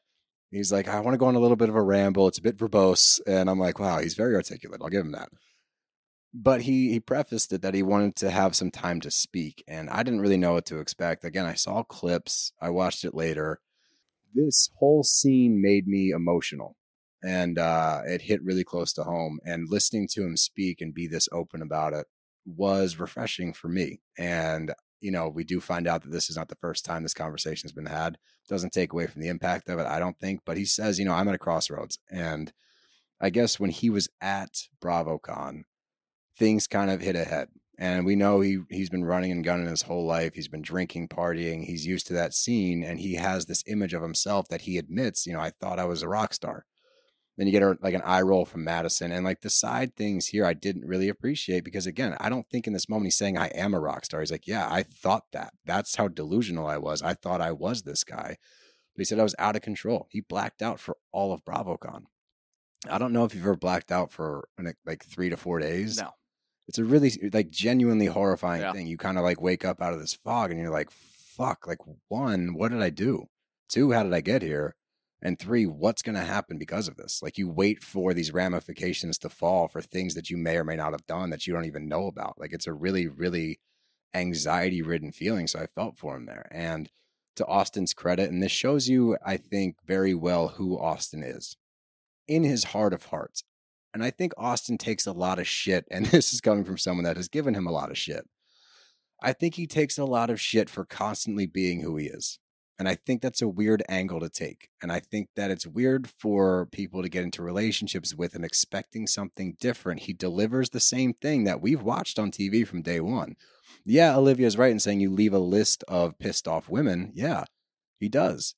He's like, I want to go on a little bit of a ramble. It's a bit verbose. And I'm like, wow, he's very articulate. I'll give him that. But he he prefaced it that he wanted to have some time to speak. And I didn't really know what to expect. Again, I saw clips, I watched it later. This whole scene made me emotional. And uh, it hit really close to home. And listening to him speak and be this open about it was refreshing for me. And, you know, we do find out that this is not the first time this conversation has been had. Doesn't take away from the impact of it, I don't think. But he says, you know, I'm at a crossroads. And I guess when he was at BravoCon, things kind of hit ahead. And we know he he's been running and gunning his whole life. He's been drinking, partying. He's used to that scene, and he has this image of himself that he admits, you know, I thought I was a rock star. Then you get a, like an eye roll from Madison, and like the side things here, I didn't really appreciate because again, I don't think in this moment he's saying I am a rock star. He's like, yeah, I thought that. That's how delusional I was. I thought I was this guy, but he said I was out of control. He blacked out for all of BravoCon. I don't know if you've ever blacked out for like three to four days. No. It's a really like genuinely horrifying Yeah. thing. You kind of like wake up out of this fog and you're like, fuck, like one, what did I do? Two, how did I get here? And three, what's going to happen because of this? Like you wait for these ramifications to fall for things that you may or may not have done that you don't even know about. Like it's a really, really anxiety ridden feeling. So I felt for him there. And to Austen's credit, and this shows you, I think, very well who Austen is in his heart of hearts. And I think Austen takes a lot of shit. And this is coming from someone that has given him a lot of shit. I think he takes a lot of shit for constantly being who he is. And I think that's a weird angle to take. And I think that it's weird for people to get into relationships with him expecting something different. He delivers the same thing that we've watched on TV from day one. Yeah, Olivia's right in saying you leave a list of pissed off women. Yeah, he does.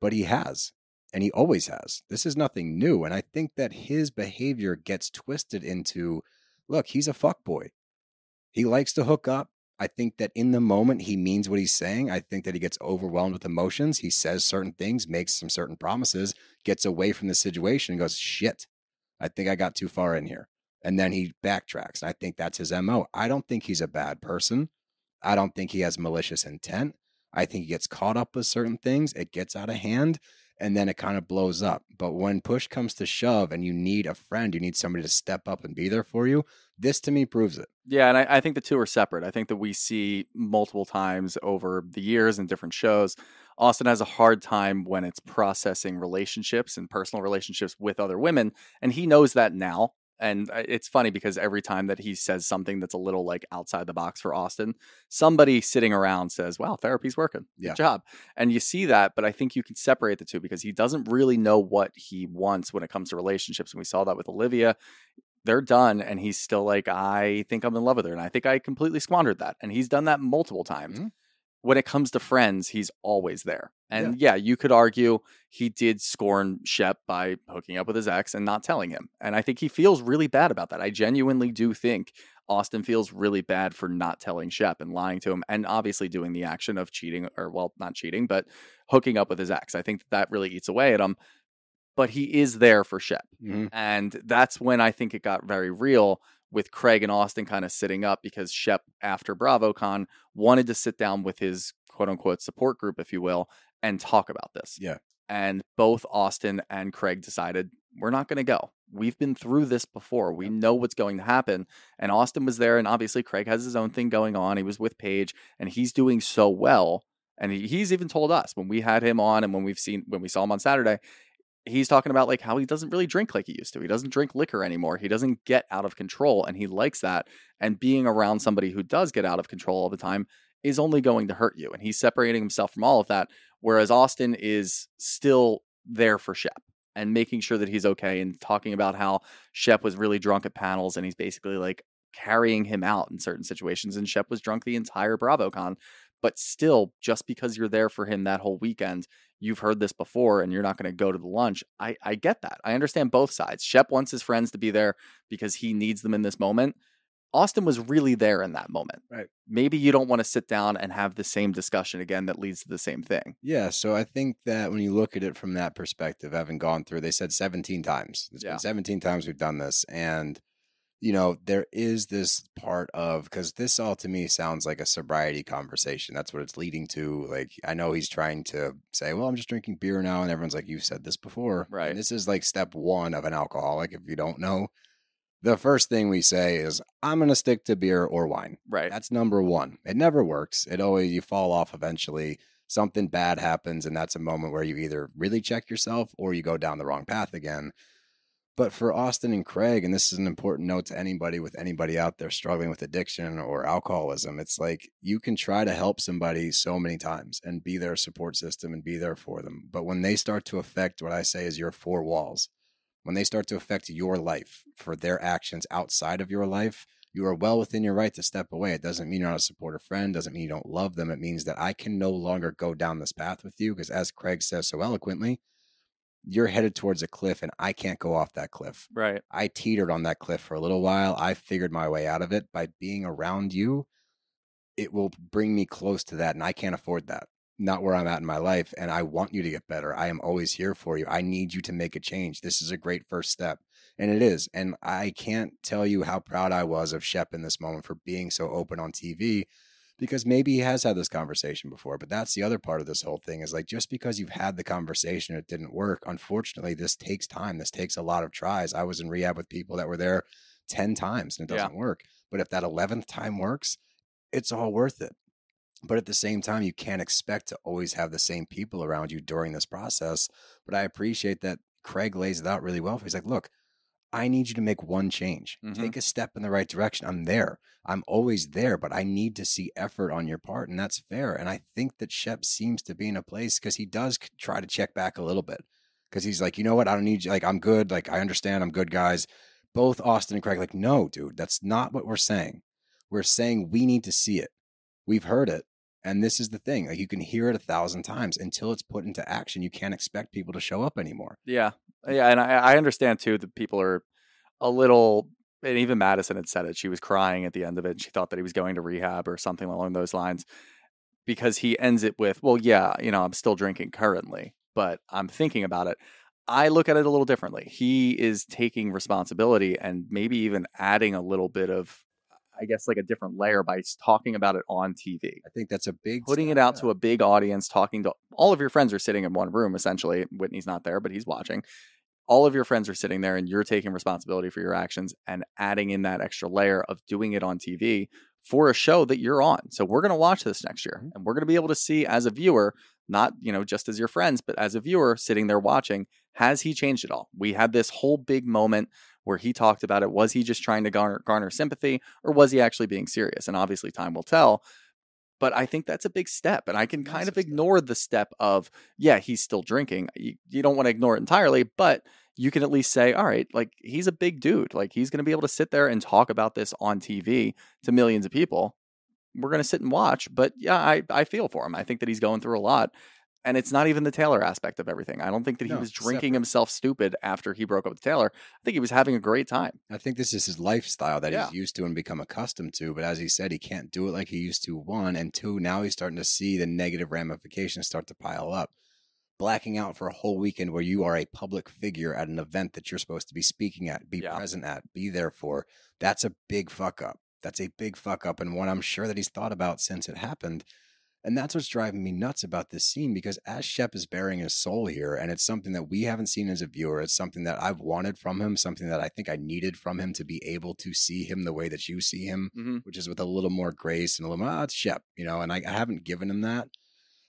But he has. And he always has. This is nothing new. And I think that his behavior gets twisted into look, he's a fuckboy. He likes to hook up. I think that in the moment he means what he's saying. I think that he gets overwhelmed with emotions. He says certain things, makes some certain promises, gets away from the situation and goes, shit, I think I got too far in here. And then he backtracks. I think that's his MO. I don't think he's a bad person. I don't think he has malicious intent. I think he gets caught up with certain things. It gets out of hand and then it kind of blows up. But when push comes to shove and you need a friend, you need somebody to step up and be there for you, this to me proves it. Yeah, and I, I think the two are separate. I think that we see multiple times over the years in different shows. Austen has a hard time when it's processing relationships and personal relationships with other women, and he knows that now. And uh, it's funny because every time that he says something that's a little like outside the box for Austen, somebody sitting around says, Wow, therapy's working. Good Yeah. job. And you see that, but I think you can separate the two because he doesn't really know what he wants when it comes to relationships. And we saw that with Olivia. They're done, and he's still like, I think I'm in love with her. And I think I completely squandered that. And he's done that multiple times. Mhm. When it comes to friends, he's always there. And yeah. you could argue he did scorn Shep by hooking up with his ex and not telling him. And I think he feels really bad about that. I genuinely do think Austen feels really bad for not telling Shep and lying to him and obviously doing the action of cheating or well, not cheating, but hooking up with his ex. I think that really eats away at him. But he is there for Shep. Mhm. And that's when I think it got very real with Craig and Austen kind of sitting up because Shep, after BravoCon, wanted to sit down with his quote unquote support group, if you will, and talk about this. Yeah. And both Austen and Craig decided, we're not going to go. We've been through this before. We know what's going to happen. And Austen was there. And obviously, Craig has his own thing going on. He was with Paige and he's doing so well. And he, he's even told us when we had him on and when we've seen, when we saw him on Saturday, he's talking about like how he doesn't really drink like he used to. He doesn't drink liquor anymore. He doesn't get out of control and he likes that. And being around somebody who does get out of control all the time is only going to hurt you. And he's separating himself from all of that. Whereas Austen is still there for Shep and making sure that he's okay and talking about how Shep was really drunk at panels and he's basically like carrying him out in certain situations. And Shep was drunk the entire BravoCon But still, just because you're there for him that whole weekend, you've heard this before and you're not going to go to the lunch. I, I get that. I understand both sides. Shep wants his friends to be there because he needs them in this moment. Austen was really there in that moment. Right. Maybe you don't want to sit down and have the same discussion again that leads to the same thing. Yeah, so I think that when you look at it from that perspective, having gone through, they said 17 times. It's Yeah. been 17 times we've done this. And, you know, there is this part of, because this all to me sounds like a sobriety conversation. That's what it's leading to. Like, I know he's trying to say, well, I'm just drinking beer now. And everyone's like, you've said this before. Right. And this is like step one of an alcoholic, if you don't know. The first thing we say is, I'm going to stick to beer or wine. Right. That's number one. It never works. It always you fall off eventually. Something bad happens, and that's a moment where you either really check yourself or you go down the wrong path again. But for Austen and Craig, and this is an important note to anybody with anybody out there struggling with addiction or alcoholism, it's like you can try to help somebody so many times and be their support system and be there for them. But when they start to affect what I say is your four walls, when they start to affect your life for their actions outside of your life, you are well within your right to step away. It doesn't mean you're not a supportive friend, doesn't mean you don't love them. It means that I can no longer go down this path with you because, as Craig says so eloquently, you're headed towards a cliff and I can't go off that cliff. right. I teetered on that cliff for a little while. I figured my way out of it by being around you. It will bring me close to that, and I can't afford that. Not where I'm at in my life, and I want you to get better. I am always here for you. I need you to make a change. This is a great first step, and it is. And I can't tell you how proud I was of Shep in this moment for being so open on TV because maybe he has had this conversation before but that's the other part of this whole thing is like just because you've had the conversation it didn't work. Unfortunately this takes time. This takes a lot of tries. I was in rehab with people that were there 10 times and it doesn't work. But if that 11th time works it's all worth it. But at the same time you can't expect to always have the same people around you during this process. But i appreciate that craig lays it out really well he's like look I need you to make one change. Mhm. Take a step in the right direction. I'm there. I'm always there, but I need to see effort on your part, and that's fair. And I think that Shep seems to be in a place because he does try to check back a little bit because he's like, you know what? I don't need you. Like, I'm good. Like, I understand. I'm good, guys. Both Austen and Craig, like, no, dude, that's not what we're saying. We're saying we need to see it. We've heard it. And this is the thing. Like, you can hear it a thousand times until it's put into action. You can't expect people to show up anymore. Yeah, yeah, and I, I understand too that people are a little. And even Madison had said it. She was crying at the end of it. She thought that he was going to rehab or something along those lines, because he ends it with, "Well, yeah, you know, I'm still drinking currently, but I'm thinking about it." I look at it a little differently. He is taking responsibility and maybe even adding a little bit of, I guess, like a different layer by talking about it on TV I think that's a big putting it out yeah. to a big audience, talking to all of your friends are sitting in one room essentially. Whitney's not there, but he's watching. All of your friends are sitting there and you're taking responsibility for your actions and adding in that extra layer of doing it on TV for a show that you're on. So we're going to watch this next year mm-hmm. and we're going to be able to see as a viewer, not, you know, just as your friends, but as a viewer sitting there watching, has he changed it all? We had this whole big moment where he talked about it. Was he just trying to garner, garner sympathy or was he actually being serious? And obviously time will tell. But I think that's a big step. And I can kind of step. ignore the step of, yeah, he's still drinking. You, you don't want to ignore it entirely, but you can at least say, all right, like he's a big dude. Like he's going to be able to sit there and talk about this on TV to millions of people. We're going to sit and watch. But yeah, I, I feel for him. I think that he's going through a lot. And it's not even the Taylor aspect of everything. I don't think that he No, was drinking separate. himself stupid after he broke up with Taylor. I think he was having a great time. I think this is his lifestyle that Yeah. he's used to and become accustomed to. But as he said, he can't do it like he used to. One and two, now he's starting to see the negative ramifications start to pile up. Blacking out for a whole weekend where you are a public figure at an event that you're supposed to be speaking at, be Yeah. present at, be there for. That's a big fuck up. That's a big fuck up, and one I'm sure that he's thought about since it happened. And that's what's driving me nuts about this scene because as Shep is bearing his soul here, and it's something that we haven't seen as a viewer, it's something that I've wanted from him, something that I think I needed from him to be able to see him the way that you see him, Mm-hmm. which is with a little more grace and a little more, ah, it's Shep, you know, and I, I haven't given him that.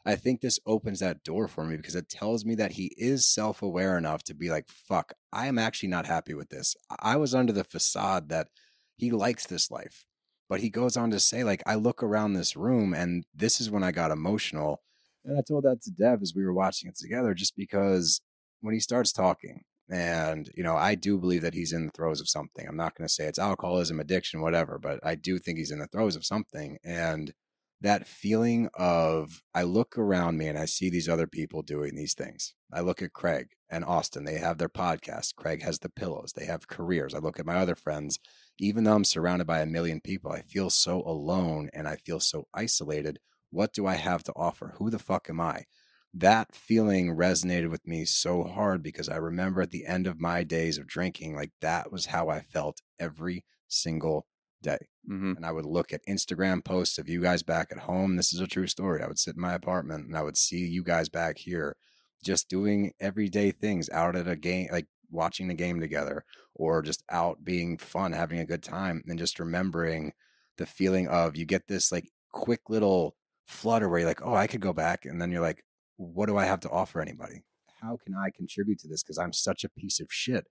I think this opens that door for me because it tells me that he is self aware enough to be like, fuck, I am actually not happy with this. I was under the facade that he likes this life. But he goes on to say, like, I look around this room and this is when I got emotional. And I told that to Dev as we were watching it together, just because when he starts talking, and, you know, I do believe that he's in the throes of something. I'm not going to say it's alcoholism, addiction, whatever, but I do think he's in the throes of something. And that feeling of I look around me and I see these other people doing these things. I look at Craig and Austen. They have their podcast. Craig has the pillows. They have careers. I look at my other friends. Even though I'm surrounded by a million people, I feel so alone and I feel so isolated. What do I have to offer? Who the fuck am I? That feeling resonated with me so hard because I remember at the end of my days of drinking, like that was how I felt every single day. hmm And I would look at Instagram posts of you guys back at home. This is a true story. I would sit in my apartment and I would see you guys back here just doing everyday things out at a game, like watching the game together or just out being fun, having a good time, and just remembering the feeling of you get this like quick little flutter where you're like, oh, I could go back. And then you're like, what do I have to offer anybody? How can I contribute to this? Because I'm such a piece of shit.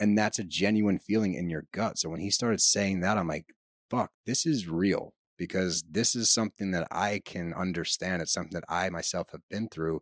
And that's a genuine feeling in your gut. So when he started saying that, I'm like, fuck, this is real because this is something that I can understand. It's something that I myself have been through.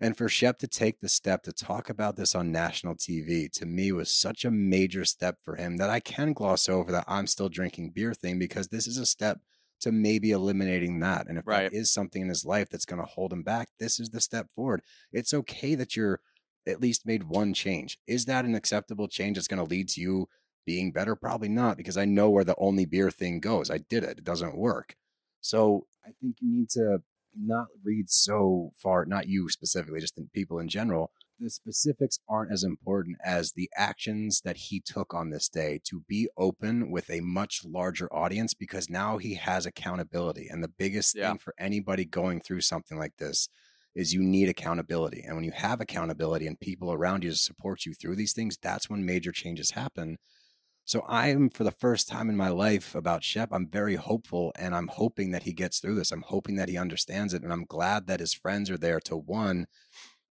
And for Shep to take the step to talk about this on national TV to me was such a major step for him that I can gloss over that I'm still drinking beer thing because this is a step to maybe eliminating that. And if Right. that is something in his life that's going to hold him back, this is the step forward. It's okay that you're at least made one change. Is that an acceptable change that's going to lead to you being better? Probably not, because I know where the only beer thing goes. I did it, it doesn't work. So I think you need to not read so far, not you specifically, just in people in general. The specifics aren't as important as the actions that he took on this day to be open with a much larger audience because now he has accountability. And the biggest Yeah. thing for anybody going through something like this is you need accountability. And when you have accountability and people around you to support you through these things, that's when major changes happen. So I'm for the first time in my life about Shep, I'm very hopeful and I'm hoping that he gets through this. I'm hoping that he understands it. And I'm glad that his friends are there to one,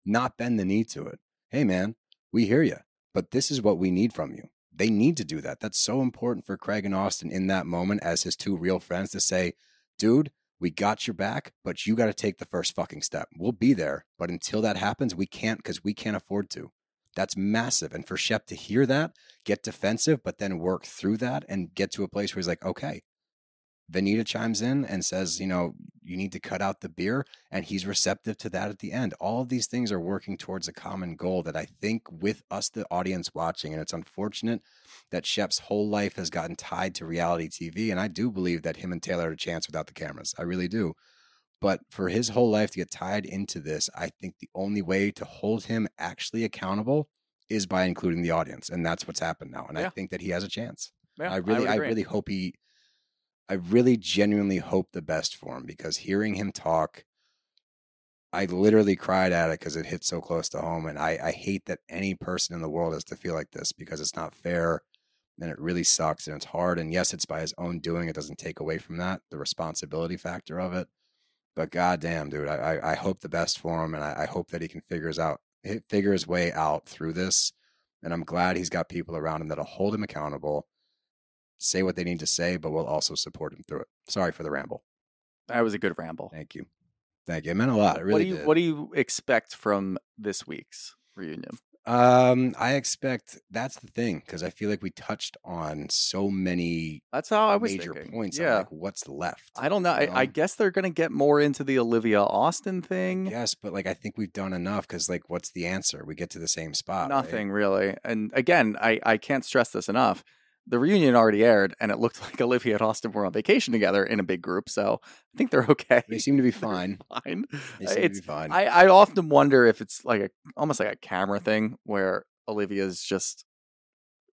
not bend the knee to it. Hey man, we hear you, but this is what we need from you. They need to do that. That's so important for Craig and Austen in that moment as his two real friends to say, dude, we got your back, but you got to take the first fucking step. We'll be there. But until that happens, we can't because we can't afford to. That's massive. And for Shep to hear that, get defensive, but then work through that and get to a place where he's like, okay. Venita chimes in and says, you know, you need to cut out the beer. And he's receptive to that at the end. All of these things are working towards a common goal that I think with us, the audience watching, and it's unfortunate that Shep's whole life has gotten tied to reality TV. And I do believe that him and Taylor had a chance without the cameras. I really do. But for his whole life to get tied into this, I think the only way to hold him actually accountable is by including the audience. And that's what's happened now. And I think that he has a chance. Yeah, I really, would I, really hope he, I really genuinely hope the best for him because hearing him talk, I literally cried at it because it hit so close to home. And I, I hate that any person in the world has to feel like this because it's not fair and it really sucks and it's hard. And yes, it's by his own doing. It doesn't take away from that, the responsibility factor of it. But goddamn, dude, I, I, I hope the best for him and I, I hope that he can figure his out, figure his way out through this. And I'm glad he's got people around him that'll hold him accountable, say what they need to say, but will also support him through it. Sorry for the ramble. That was a good ramble. Thank you. Thank you. It meant a lot. It really what do you did. What do you expect from this week's reunion? Um, I expect that's the thing because I feel like we touched on so many That's how I was major thinking. points. Yeah, like, what's left? I don't know. I, you I know? guess they're gonna get more into the Olivia Austen thing. Yes, but like I think we've done enough because like, what's the answer? We get to the same spot. right? Nothing really. And again, I, I can't stress this enough. The reunion already aired, and it looked like Olivia and Austen were on vacation together in a big group. So I think they're okay. They seem to be fine. Fine. They seem It's to be fine. I, I often wonder if it's like a almost like a camera thing where Olivia's just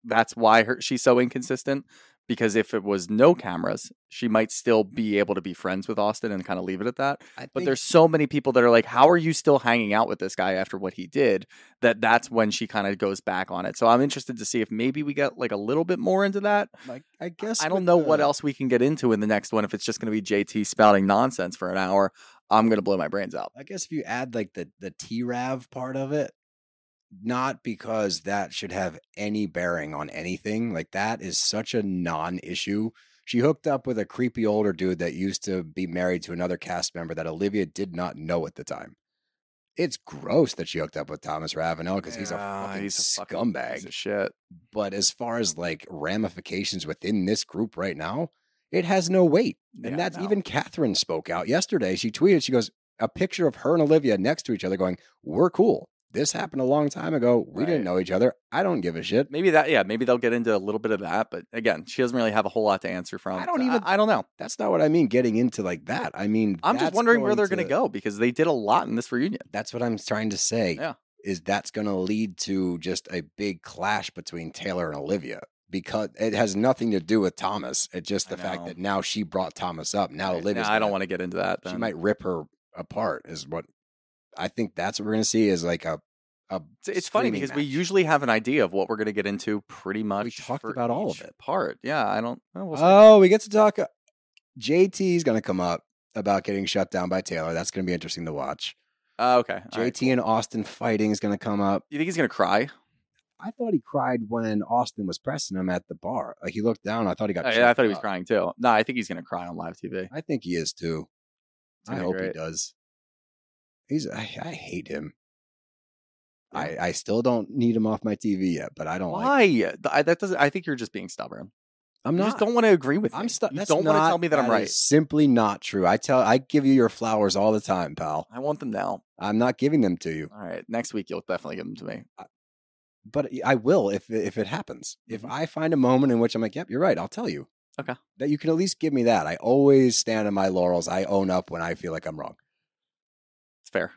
that's why her she's so inconsistent. Because if it was no cameras, she might still be able to be friends with Austen and kind of leave it at that. I But there's so many people that are like, "How are you still hanging out with this guy after what he did?" That that's when she kind of goes back on it. So I'm interested to see if maybe we get like a little bit more into that. like I guess I don't know what else we can get into in the next one. If it's just going to be JT spouting nonsense for an hour, I'm going to blow my brains out. I guess if you add like the the T Rav part of it, not because that should have any bearing on anything. Like that is such a non-issue. She hooked up with a creepy older dude that used to be married to another cast member that Olivia did not know at the time. It's gross that she hooked up with Thomas Ravenel because he's a Yeah, fucking he's a fucking scumbag. of shit. But as far as like ramifications within this group right now, it has no weight. Yeah, and that's no. even Kathryn spoke out yesterday. She tweeted, she goes, a picture of her and Olivia next to each other going, We're cool. This happened a long time ago. We Right. didn't know each other. I don't give a shit. Maybe that, yeah, maybe they'll get into a little bit of that. But again, she doesn't really have a whole lot to answer from. I don't even- I, don't know. That's not what I mean getting into like that. I mean, I'm just wondering where they're going to go because they did a lot in this reunion. That's what I'm trying to say. Yeah. Is that's going to lead to just a big clash between Taylor and Olivia because it has nothing to do with Thomas. It's just the fact that now she brought Thomas up. Now Right. Olivia's Nah, I don't want to get into that. She might rip her apart. Is what I think. That's what we're going to see. Is like a a. It's, funny because we usually have an idea of what we're going to get into pretty much. We talked about all of it. Part, yeah. I don't. well, we'll. Oh, we get to talk. uh, JT's going to come up about getting shut down by Taylor. That's going to be interesting to watch. Uh, okay. all right, JT and Austen fighting is going to come up. You think he's going to cry? I thought he cried when Austen was pressing him at the bar. Like he looked down. I thought he got. Oh, yeah, I thought he was up. crying too. No, I think he's going to cry on live TV. I think he is too. I hope he does. He's. I, I hate him. I, I still don't need him off my TV yet, but I don't like. Why? Th- I, that doesn't. I think you're just being stubborn. I'm You not. just don't want to agree with me. I'm stu- You don't want to tell me that, I'm is right. simply not true. I tell. I give you your flowers all the time, pal. I want them now. I'm not giving them to you, All right. Next week you'll definitely give them to me. but I will if if it happens. If Mhm. I find a moment in which I'm like, "Yep, you're right," I'll tell you. Okay. That you can at least give me that. I always stand on my laurels. I own up when I feel like I'm wrong. It's fair.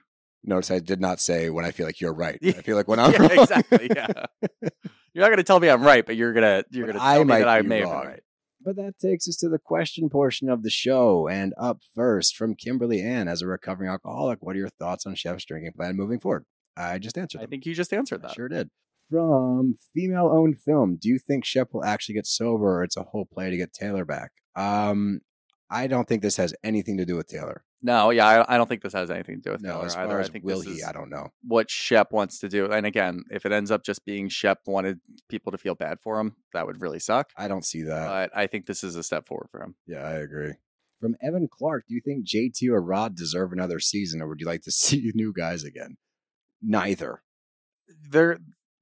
Notice I did not say when I feel like you're right. I feel like when I'm yeah, wrong. exactly. Yeah. You're not going to tell me I'm right, but you're gonna you're But gonna I tell me might that I be may have been right. But that takes us to the question portion of the show. And up first from Kimberly Ann, as a recovering alcoholic, what are your thoughts on Shep's drinking plan moving forward? I just answered. I think you just answered I that. sure did. From female owned film, do you think Shep will actually get sober or it's a whole play to get Taylor back? Um, I don't think this has anything to do with Taylor. No, yeah, I, I don't think this has anything to do with No, Taylor as far either. as I think will this he, is I don't know. what Shep wants to do. And again, if it ends up just being Shep wanted people to feel bad for him, that would really suck. I don't see that. But I think this is a step forward for him. yeah, I agree. From Evan Clark, do you think JT or Rod deserve another season or would you like to see new guys again? Neither. There,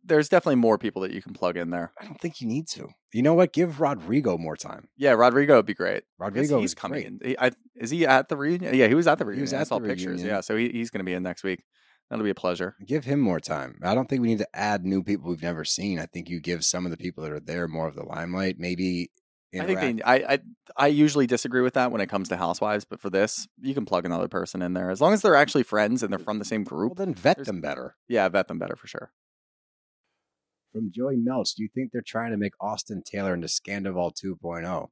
there's definitely more people that you can plug in there. I don't think you need to. You know what? Give Rodrigo more time. Yeah, Rodrigo would be great. Rodrigo he's is coming. He, I, is he at the reunion? Yeah, he was at the He reunion. was I at saw the pictures. reunion. Yeah, so he, he's going to be in next week. That'll be a pleasure. Give him more time. I don't think we need to add new people we've never seen. I think you give some of the people that are there more of the limelight. Maybe I think they, I, I I usually disagree with that when it comes to Housewives, but for this, you can plug another person in there as long as they're actually friends and they're from the same well, group. then vet them better. Yeah, vet them better for sure. From Joey Melch, do you think they're trying to make Austen Taylor into Scandoval 2.0?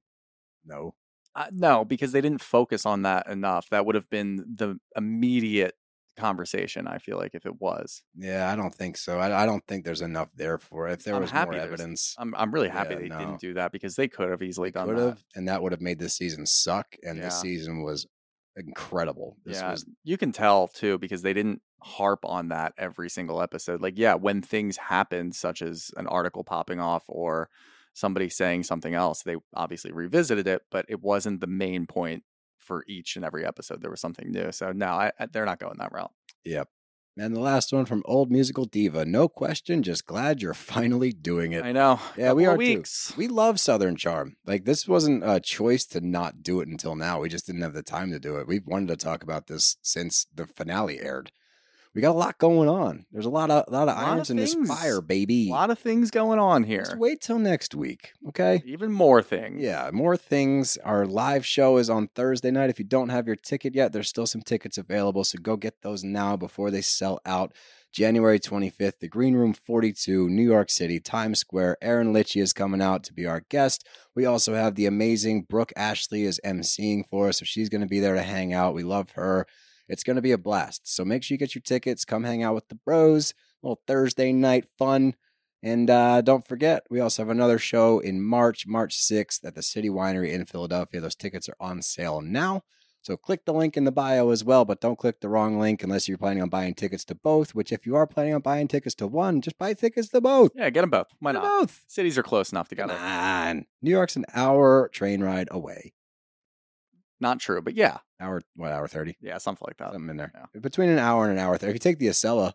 No. Uh, no, because they didn't focus on that enough. That would have been the immediate conversation. I feel like if it was, Yeah, I don't think so. I, I don't think there's enough there for it. If there I'm was more evidence, I'm I'm really happy Yeah, they no. didn't do that because they could have easily done could that. have, and that would have made this season suck. And Yeah. this season was incredible. This yeah, was you can tell too because they didn't harp on that every single episode. Like, yeah, when things happen, such as an article popping off or somebody saying something else, they obviously revisited it, but it wasn't the main point for each and every episode. There was something new. So no, I, I- they're not going that route. Yep. And the last one from Old Musical Diva. No question, just glad you're finally doing it. I know. Yeah, we are of too. We love Southern Charm. Like this wasn't a choice to not do it until now. We just didn't have the time to do it. We've wanted to talk about this since the finale aired. We got a lot going on. There's a lot of lot of Lot of irons in this fire, baby. A lot of things going on here. Just wait till next week, okay? Even more things. Yeah, more things. Our live show is on Thursday night. If you don't have your ticket yet, there's still some tickets available. So go get those now before they sell out. January 25th, the Green Room 42, New York City, Times Square. Erin Lichy is coming out to be our guest. We also have the amazing Brooke Ashley is emceeing for us. So she's going to be there to hang out. We love her. It's going to be a blast. So make sure you get your tickets. Come hang out with the bros. little Thursday night fun. And uh, don't forget, we also have another show in March, March 6th at the City Winery in Philadelphia. Those tickets are on sale now. So click the link in the bio as well, but don't click the wrong link unless you're planning on buying tickets to both, which if you are planning on buying tickets to one, just buy tickets to both. Yeah, get them both. Why not? both. Cities are close enough together. Come on. New York's an hour train ride away. Not true, but yeah. Hour, what, hour 30? Yeah, something like that. Something in there. Yeah. Between an hour and an hour 30. If you take the Acela,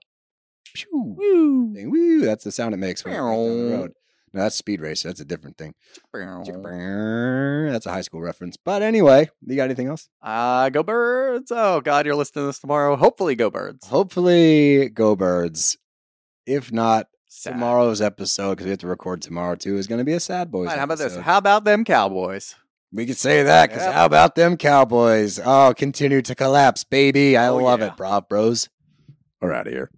Woo. thing, woo, that's the sound it makes when it goes down the road. No, that's Speed Racer. That's a different thing. That's a high school reference. But anyway, you got anything else? Uh, go birds. Oh, God, you're listening to this tomorrow. Hopefully, go birds. Hopefully, go birds. If not, Sad. tomorrow's episode, because we have to record tomorrow too, is going to be a sad boys. Fine, how about this? How about them Cowboys? We could say that because Yep. how about them Cowboys? Oh, continue to collapse, baby. I Oh, love yeah. it, Prop Bros. We're out of here.